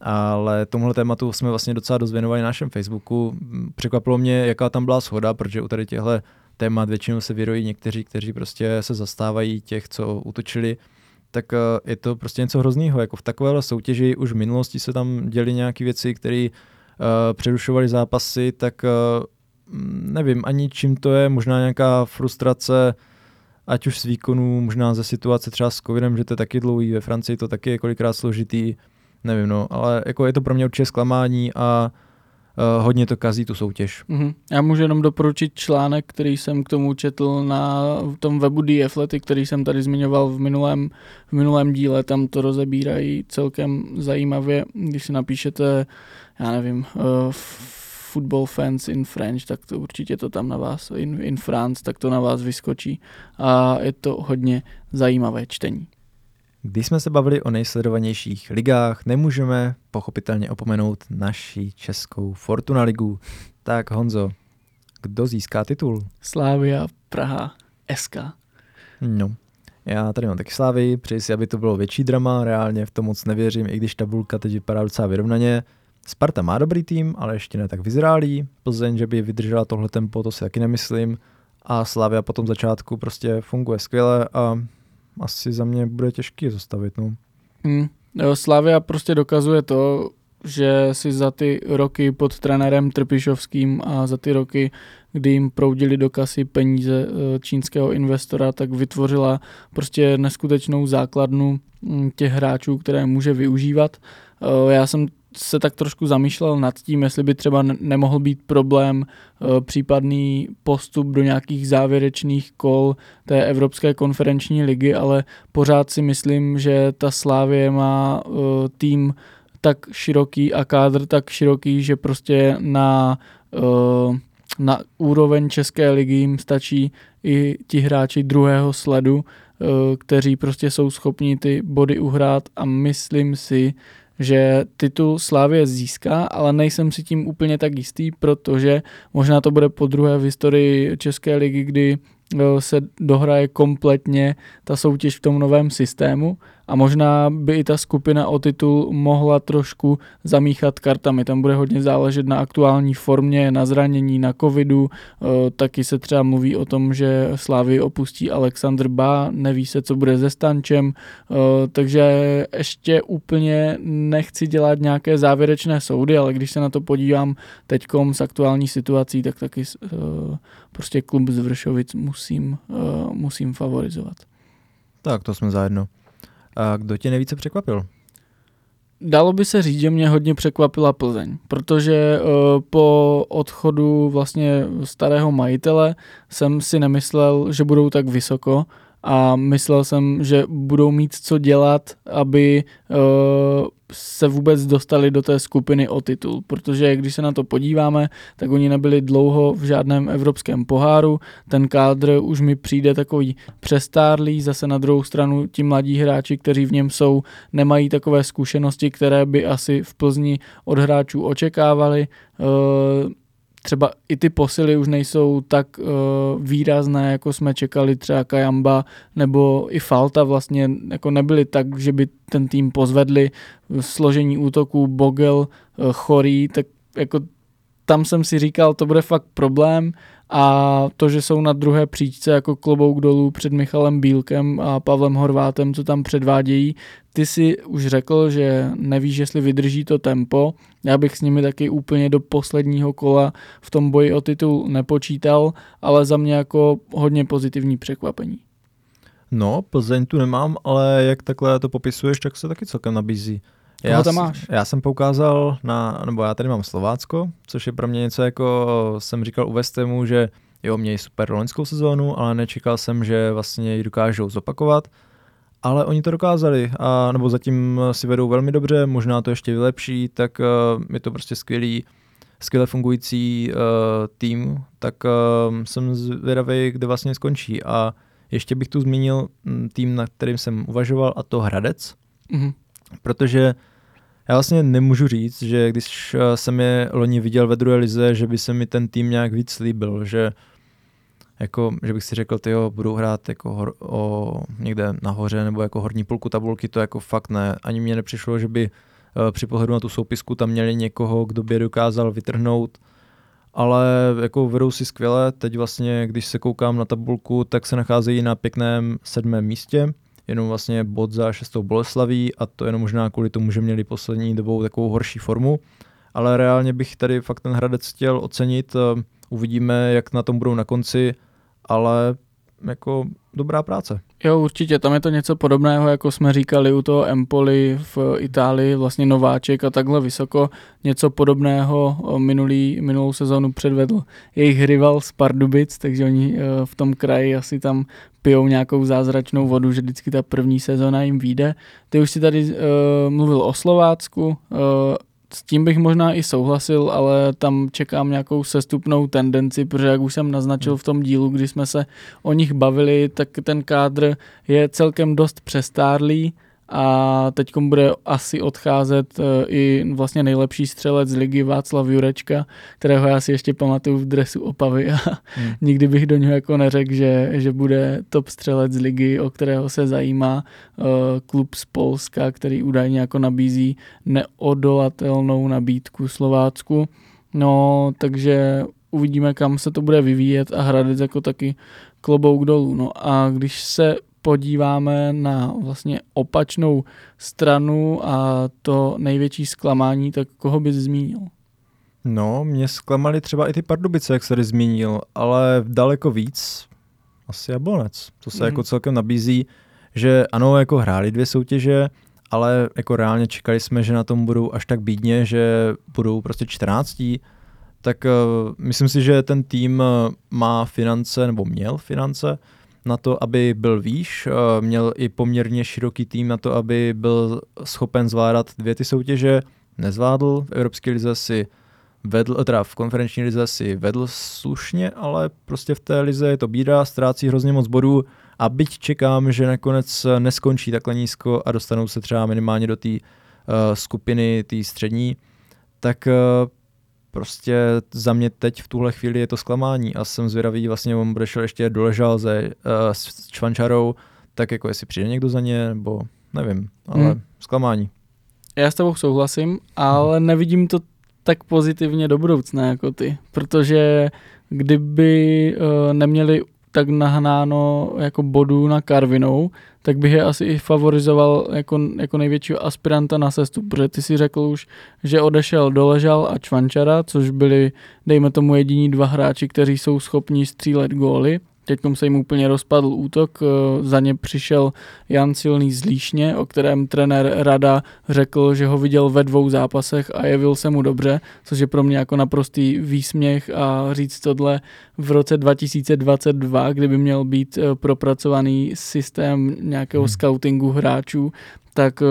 Ale tomuhle tématu jsme vlastně docela dost věnovali na našem Facebooku. Překvapilo mě, jaká tam byla shoda, protože u tady těchto témat většinou se vyrojí někteří, kteří prostě se zastávají těch, co utočili tak eh, je to prostě něco hroznýho. Jako v takovéhle soutěži už v minulosti se tam děly nějaké věci, které uh, přerušovaly zápasy, tak uh, nevím ani čím to je, možná nějaká frustrace, ať už z výkonů, možná ze situace třeba s covidem, že to je taky dlouhý, ve Francii to taky je kolikrát složitý, nevím no, ale jako je to pro mě určitě zklamání a uh, hodně to kazí tu soutěž. Mm-hmm. Já můžu jenom doporučit článek, který jsem k tomu četl na tom webu The Athletic, který jsem tady zmiňoval v minulém, v minulém díle, tam to rozebírají celkem zajímavě, když si napíšete, já nevím, uh, football fans in French, tak to určitě to tam na vás, in, in France, tak to na vás vyskočí a je to hodně zajímavé čtení. Když jsme se bavili o nejsledovanějších ligách, nemůžeme pochopitelně opomenout naši českou Fortuna ligu. Tak Honzo, kdo získá titul? Slávia Praha SK. No, já tady mám taky Slávy, přeji si, aby to bylo větší drama, reálně v tom moc nevěřím, i když tabulka teď vypadá docela vyrovnaně. Sparta má dobrý tým, ale ještě ne tak vyzrálý. Plzeň, že by vydržela tohle tempo, to si taky nemyslím. A Slavia po tom začátku prostě funguje skvěle a asi za mě bude těžký zastavit. No. Hmm. Slavia prostě dokazuje to, že si za ty roky pod trenérem Trpišovským a za ty roky, kdy jim proudili do kasy peníze eh, čínského investora, tak vytvořila prostě neskutečnou základnu hm, těch hráčů, které může využívat. Eh, já jsem se tak trošku zamýšlel nad tím, jestli by třeba nemohl být problém eh, případný postup do nějakých závěrečných kol té Evropské konferenční ligy, ale pořád si myslím, že ta Slávě má tým tak široký a kádr tak široký, že prostě na, uh, na úroveň České ligy jim stačí i ti hráči druhého sledu, kteří prostě jsou schopni ty body uhrát a myslím si, že titul Slávě získá, ale nejsem si tím úplně tak jistý, protože možná to bude po druhé v historii České ligy, kdy se dohraje kompletně ta soutěž v tom novém systému a možná by i ta skupina o titul mohla trošku zamíchat kartami. Tam bude hodně záležet na aktuální formě, na zranění, na covidu. Eh, taky se třeba mluví o tom, že Slávy opustí Alexandr Ba, neví se, co bude se Stančem, eh, takže ještě úplně nechci dělat nějaké závěrečné soudy, ale když se na to podívám teďkom s aktuální situací, tak taky prostě klub z Vršovic musím, uh, musím favorizovat. Tak, to jsme zajedno. A kdo tě nejvíce překvapil? Dalo by se říct, že mě hodně překvapila Plzeň, protože uh, po odchodu vlastně starého majitele jsem si nemyslel, že budou tak vysoko a myslel jsem, že budou mít co dělat, aby uh, se vůbec dostali do té skupiny o titul, protože když se na to podíváme, tak oni nebyli dlouho v žádném evropském poháru, ten kádr už mi přijde takový přestárlý, zase na druhou stranu ti mladí hráči, kteří v něm jsou, nemají takové zkušenosti, které by asi v Plzni od hráčů očekávali. Uh, třeba i ty posily už nejsou tak uh, výrazné, jako jsme čekali třeba Kajamba nebo i Falta vlastně jako nebyly tak, že by ten tým pozvedli. Složení útoků Bogel, uh, Chorý, tak jako tam jsem si říkal, to bude fakt problém a to, že jsou na druhé příčce jako klobouk dolů před Michalem Bílkem a Pavlem Horvátem, co tam předvádějí, ty si už řekl, že nevíš, jestli vydrží to tempo. Já bych s nimi taky úplně do posledního kola v tom boji o titul nepočítal, ale za mě jako hodně pozitivní překvapení. No, Plzeň tu nemám, ale jak takhle to popisuješ, tak se taky celkem nabízí. Koho já, tam máš? Já jsem poukázal na, nebo já tady mám Slovácko, což je pro mě něco jako, jsem říkal u Westemu, že jo, mějí super loňskou sezónu, ale nečekal jsem, že vlastně ji dokážou zopakovat. Ale oni to dokázali, a, nebo zatím si vedou velmi dobře, možná to ještě vylepší, tak uh, je to prostě skvělý, skvěle fungující uh, tým, tak uh, jsem zvědavý, kde vlastně skončí. A ještě bych tu zmínil mm, tým, na kterým jsem uvažoval, a to Hradec, mm-hmm. protože já vlastně nemůžu říct, že když eh, jsem je loni viděl ve druhé lize, že by se mi ten tým nějak víc líbil, že jako, že bych si řekl, ty budou hrát jako hor, o, někde nahoře nebo jako horní půlku tabulky, to jako fakt ne. Ani mě nepřišlo, že by uh, při pohledu na tu soupisku tam měli někoho, kdo by je dokázal vytrhnout, ale jako vedou si skvěle. Teď vlastně, když se koukám na tabulku, tak se nacházejí na pěkném sedmém místě jenom vlastně bod za šestou Boleslaví a to jenom možná kvůli tomu, že měli poslední dobou takovou horší formu. Ale reálně bych tady fakt ten Hradec chtěl ocenit. Uvidíme, jak na tom budou na konci, ale jako dobrá práce. Jo, určitě, tam je to něco podobného, jako jsme říkali u toho Empoli v Itálii, vlastně nováček a takhle vysoko. Něco podobného minulý, minulou sezónu předvedl jejich rival z Pardubic, takže oni e, v tom kraji asi tam pijou nějakou zázračnou vodu, že vždycky ta první sezóna jim vyjde. Ty už si tady uh, mluvil o Slovácku, uh, s tím bych možná i souhlasil, ale tam čekám nějakou sestupnou tendenci, protože jak už jsem naznačil v tom dílu, kdy jsme se o nich bavili, tak ten kádr je celkem dost přestárlý a teď bude asi odcházet eh, i vlastně nejlepší střelec z ligy Václav Jurečka, kterého já si ještě pamatuju v dresu Opavy a hmm. nikdy bych do něho jako neřekl, že, že bude top střelec z ligy, o kterého se zajímá uh, klub z Polska, který údajně jako nabízí neodolatelnou nabídku Slovácku. No, takže uvidíme, kam se to bude vyvíjet a Hradec jako taky klobouk dolů. No a když se podíváme na vlastně opačnou stranu a to největší zklamání, tak koho bys zmínil? No, mě zklamali třeba i ty Pardubice, jak se tady zmínil, ale daleko víc asi Jablonec. To se mm. jako celkem nabízí, že ano, jako hráli dvě soutěže, ale jako reálně čekali jsme, že na tom budou až tak bídně, že budou prostě 14. Tak uh, myslím si, že ten tým eh, má finance, nebo měl finance, na to, aby byl výš, eh, měl i poměrně široký tým na to, aby byl schopen zvládat dvě ty soutěže, nezvládl, v Evropské lize si vedl, teda v konferenční lize si vedl slušně, ale prostě v té lize je to bída, ztrácí hrozně moc bodů. A byť čekám, že nakonec neskončí takhle nízko a dostanou se třeba minimálně do té uh, skupiny, té střední, tak uh, prostě za mě teď v tuhle chvíli je to zklamání a jsem zvědavý, vlastně on bude šel ještě doležal ze, uh, s Čvančarou, tak jako jestli přijde někdo za ně, nebo nevím, ale hmm. zklamání. Já s tebou souhlasím, ale nevidím to tak pozitivně do budoucna jako ty, protože kdyby uh, neměli tak nahnáno jako bodů na Karvinou, tak bych je asi i favorizoval jako, jako největšího aspiranta na sestup, protože ty si řekl už, že odešel Doležal a Čvančara, což byli, dejme tomu, jediní dva hráči, kteří jsou schopni střílet góly Teď se jim úplně rozpadl útok, eh, za ně přišel Jan Silný z Líšně, o kterém trenér Rada řekl, že ho viděl ve dvou zápasech a jevil se mu dobře, což je pro mě jako naprostý výsměch a říct tohle v roce 2022, kdyby měl být eh, propracovaný systém nějakého hmm. scoutingu hráčů, tak eh,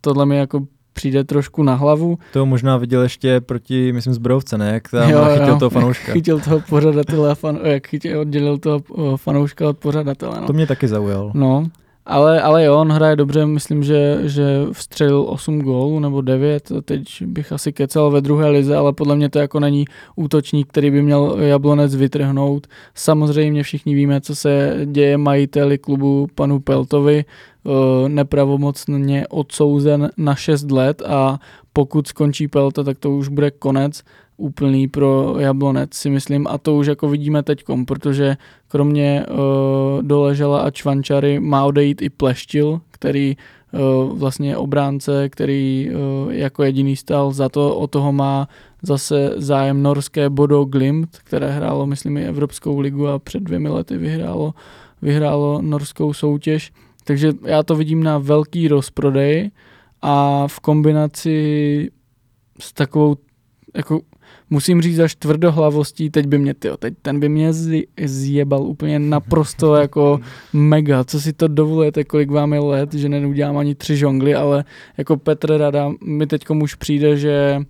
tohle mi jako přijde trošku na hlavu. To možná viděl ještě proti, myslím, zbrojovce, ne? Jak tam jo, chytil jo, toho fanouška. chytil toho pořadatele fan, jak chytil, oddělil toho fanouška od pořadatele. No. To mě taky zaujal. No, ale, ale jo, on hraje dobře, myslím, že, že vstřelil 8 gólů nebo 9, teď bych asi kecal ve druhé lize, ale podle mě to jako není útočník, který by měl Jablonec vytrhnout. Samozřejmě všichni víme, co se děje majiteli klubu panu Peltovi, Eh, nepravomocně odsouzen na 6 let a pokud skončí Pelta, tak to už bude konec úplný pro Jablonec, si myslím. A to už jako vidíme teďkom, protože kromě uh, Doležela a Čvančary má odejít i Pleštil, který uh, vlastně obránce, který uh, jako jediný stál za to, o toho má zase zájem norské Bodo Glimt, které hrálo, myslím, i Evropskou ligu a před dvěmi lety vyhrálo, vyhrálo norskou soutěž. Takže já to vidím na velký rozprodej a v kombinaci s takovou, jako musím říct až tvrdohlavostí, teď by mě, tyjo, teď ten by mě zjebal úplně naprosto jako mega, co si to dovolujete, kolik vám je let, že neudělám ani tři žongly, ale jako Petr Rada mi teď už přijde, že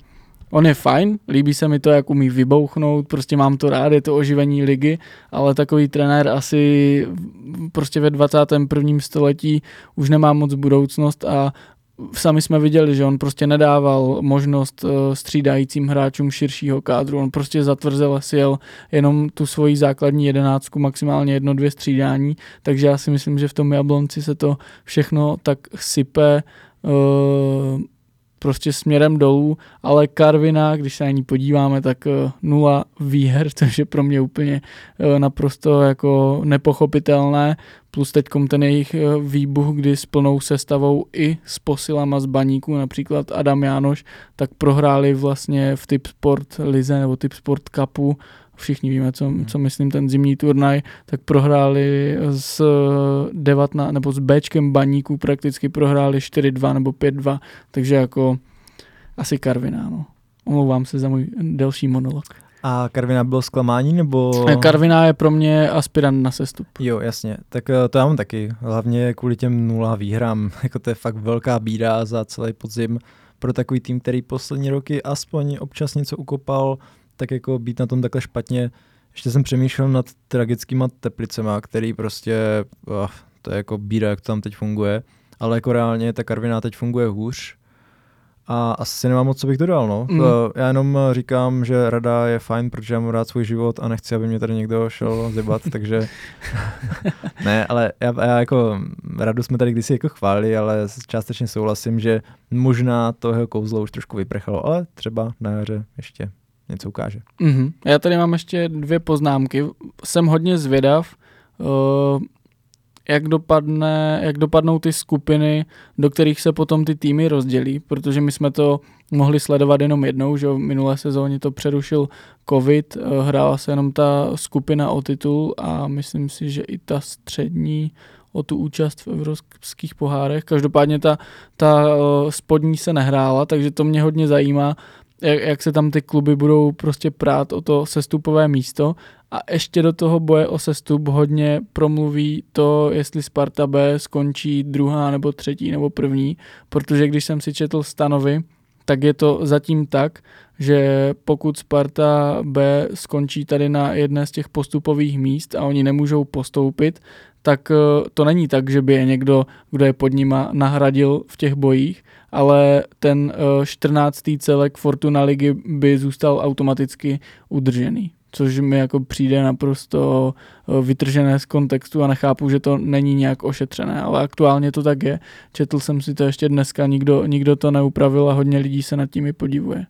On je fajn, líbí se mi to, jak umí vybouchnout, prostě mám to rád, je to oživení ligy, ale takový trenér asi prostě ve 21. století už nemá moc budoucnost a sami jsme viděli, že on prostě nedával možnost eh, střídajícím hráčům širšího kádru. On prostě zatvrzel si jel jenom tu svoji základní jedenáctku, maximálně jedno, dvě střídání, takže já si myslím, že v tom Jablonci se to všechno tak sype. Prostě směrem dolů, ale Karvina, když se na ní podíváme, tak eh, nula výher, což je pro mě úplně eh, naprosto jako nepochopitelné, plus teď ten jejich eh, výbuch, kdy s plnou sestavou i s posilama z baníků, například Adam Jánoš, tak prohráli vlastně v Tip Sport Lize nebo Tip Sport Cupu všichni víme, co, hmm. co myslím, ten zimní turnaj, tak prohráli s 19, nebo s Bčkem baníků prakticky prohráli 4-2 nebo 5-2, takže jako asi Karviná, no. Omlouvám se za můj delší monolog. A Karvina byl zklamání, nebo... Karvina je pro mě aspirant na sestup. Jo, jasně. Tak eh, to já mám taky. Hlavně kvůli těm nula výhrám. Jako to je fakt velká bída za celý podzim pro takový tým, který poslední roky aspoň občas něco ukopal tak jako být na tom takhle špatně. Ještě jsem přemýšlel nad tragickýma teplicema, který prostě, oh, to je jako bída, jak to tam teď funguje. ale jako reálně ta Karviná teď funguje hůř a asi nemám moc, co bych dodal, no. Mm. Uh, Já jenom uh, říkám, že rada je fajn, protože já mám rád svůj život a nechci, aby mě tady někdo šel zebat, takže ne, ale já, já jako radu jsme tady kdysi jako chválili, ale částečně souhlasím, že možná to jeho kouzlo už trošku vyprchalo, ale třeba na jaře ještě něco ukáže. Mm-hmm. Já tady mám ještě dvě poznámky. Jsem hodně zvědav, uh, jak, dopadne, jak dopadnou ty skupiny, do kterých se potom ty týmy rozdělí, protože my jsme to mohli sledovat jenom jednou, že v minulé sezóně to přerušil covid, uh, hrála se jenom ta skupina o titul a myslím si, že i ta střední o tu účast v evropských pohárech. Každopádně ta, ta uh, spodní se nehrála, takže to mě hodně zajímá, jak, jak se tam ty kluby budou prostě prát o to sestupové místo. A ještě do toho boje o sestup hodně promluví to, jestli Sparta B skončí druhá nebo třetí nebo první, protože když jsem si četl stanovy, tak je to zatím tak, že pokud Sparta B skončí tady na jedné z těch postupových míst a oni nemůžou postoupit, tak eh, to není tak, že by je někdo, kdo je pod nima, nahradil v těch bojích, ale ten 14. Eh, celek Fortuna ligy by zůstal automaticky udržený což mi jako přijde naprosto eh, vytržené z kontextu a nechápu, že to není nějak ošetřené, ale aktuálně to tak je. Četl jsem si to ještě dneska, nikdo, nikdo to neupravil a hodně lidí se nad tím i podivuje.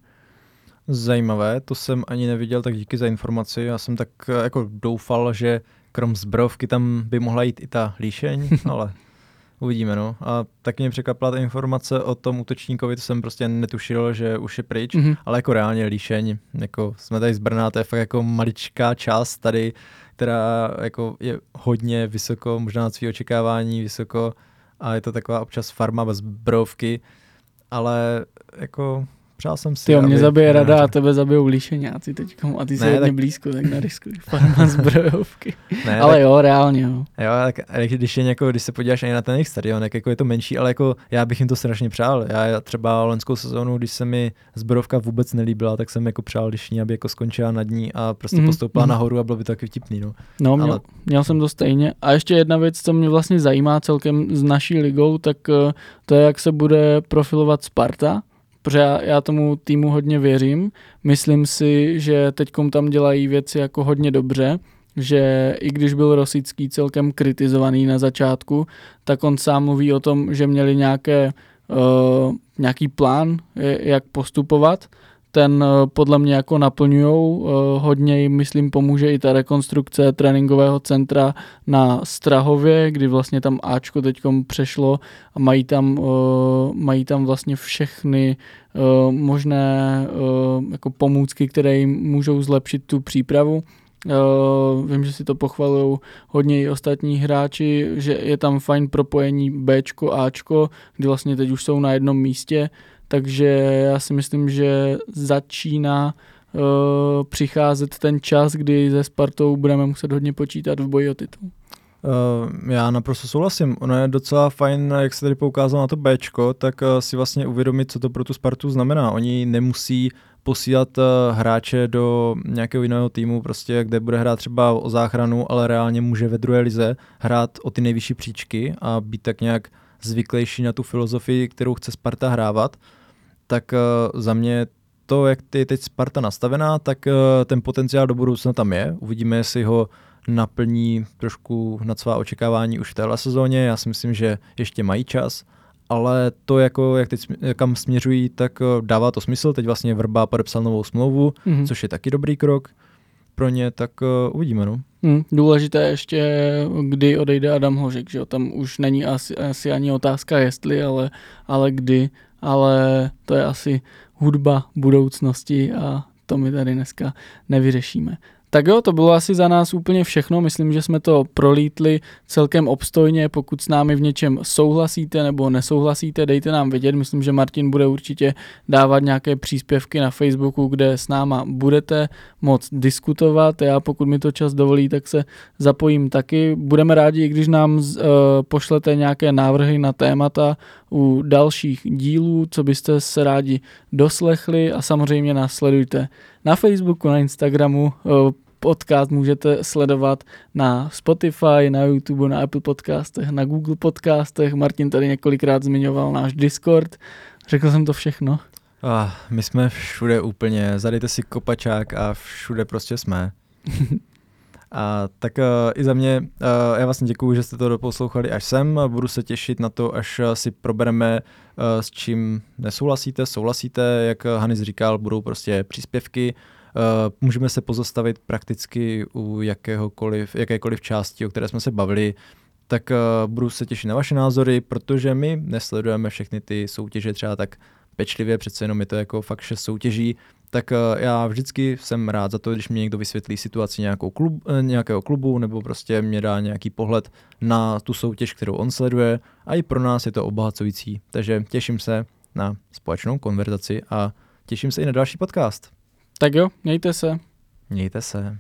Zajímavé, to jsem ani neviděl, tak díky za informaci. Já jsem tak jako doufal, že krom zbrovky tam by mohla jít i ta líšeň, ale uvidíme, no. A taky mě překvapila ta informace o tom útočníkovi, to jsem prostě netušil, že už je pryč, mm-hmm. ale jako reálně líšeň, jako jsme tady z Brna, to je fakt jako maličká část tady, která jako je hodně vysoko, možná na svý očekávání vysoko a je to taková občas farma bez brovky, ale jako Přál jsem si, Ty mě zabije rada a tebe zabijou líšeňáci teď a ty jsi hodně tak... blízko, tak nariskuj farma zbrojovky. Ne, ale tak... jo, reálně jo. Jo, tak když, je něko, když se podíváš ani na ten jejich stadion, jak jako je to menší, ale jako já bych jim to strašně přál. Já třeba loňskou sezónu, když se mi zbrojovka vůbec nelíbila, tak jsem jako přál, když ní, aby jako skončila nad ní a prostě mm-hmm. postoupila mm-hmm. nahoru a bylo by to taky vtipný. No, no měl, ale... měl, jsem to stejně. A ještě jedna věc, co mě vlastně zajímá celkem s naší ligou, tak eh, to je, jak se bude profilovat Sparta protože já, já tomu týmu hodně věřím. Myslím si, že teď tam dělají věci jako hodně dobře, že i když byl Rosický celkem kritizovaný na začátku, tak on sám mluví o tom, že měli nějaké, uh, nějaký plán, jak postupovat ten eh, podle mě jako naplňují. Eh, hodně jim, myslím, pomůže i ta rekonstrukce tréninkového centra na Strahově, kdy vlastně tam Ačko teď přešlo a mají tam, eh, mají tam vlastně všechny možné jako pomůcky, které jim můžou zlepšit tu přípravu. Uh, vím, že si to pochvalují hodně i ostatní hráči, že je tam fajn propojení Bčko, Ačko, kdy vlastně teď už jsou na jednom místě takže já si myslím, že začíná uh, přicházet ten čas, kdy ze Spartou budeme muset hodně počítat v boji o titul. Uh, já naprosto souhlasím. Ono je docela fajn, jak se tady poukázal na to Bčko, tak uh, si vlastně uvědomit, co to pro tu Spartu znamená. Oni nemusí posílat uh, hráče do nějakého jiného týmu, prostě, kde bude hrát třeba o záchranu, ale reálně může ve druhé lize hrát o ty nejvyšší příčky a být tak nějak zvyklejší na tu filozofii, kterou chce Sparta hrávat tak uh, za mě to, jak je teď Sparta nastavená, tak uh, ten potenciál do budoucna tam je. Uvidíme, jestli ho naplní trošku nad svá očekávání už v téhle sezóně. Já si myslím, že ještě mají čas, ale to, jako, jak teď kam směřují, tak uh, dává to smysl. Teď vlastně Vrba podepsal novou smlouvu, mm-hmm. což je taky dobrý krok pro ně, tak uh, uvidíme. No. Hmm, důležité ještě, kdy odejde Adam Hořek, že jo? tam už není asi, asi ani otázka jestli, ale, ale kdy ale to je asi hudba budoucnosti a to my tady dneska nevyřešíme. Tak jo, to bylo asi za nás úplně všechno. Myslím, že jsme to prolítli celkem obstojně. Pokud s námi v něčem souhlasíte nebo nesouhlasíte, dejte nám vědět. Myslím, že Martin bude určitě dávat nějaké příspěvky na Facebooku, kde s náma budete moc diskutovat. Já pokud mi to čas dovolí, tak se zapojím taky. Budeme rádi, když nám uh, pošlete nějaké návrhy na témata u dalších dílů, co byste se rádi doslechli a samozřejmě nás sledujte na Facebooku, na Instagramu. Uh, podcast můžete sledovat na Spotify, na YouTube, na Apple podcastech, na Google podcastech. Martin tady několikrát zmiňoval náš Discord. Řekl jsem to všechno. Ah, my jsme všude úplně, zadejte si kopačák a všude prostě jsme. A tak uh, i za mě, uh, já vlastně děkuju, že jste to doposlouchali až sem. Budu se těšit na to, až si probereme, uh, s čím nesouhlasíte, souhlasíte, jak Hanis říkal, budou prostě příspěvky. Uh, můžeme se pozastavit prakticky u jakéhokoliv, jakékoliv části, o které jsme se bavili tak uh, budu se těšit na vaše názory, protože my nesledujeme všechny ty soutěže třeba tak pečlivě, přece jenom je to jako fakt šest soutěží, tak uh, já vždycky jsem rád za to, když mi někdo vysvětlí situaci nějakou klub, nějakého klubu nebo prostě mě dá nějaký pohled na tu soutěž, kterou on sleduje a i pro nás je to obohacující. Takže těším se na společnou konverzaci a těším se i na další podcast. Tak jo, mějte se. Mějte se.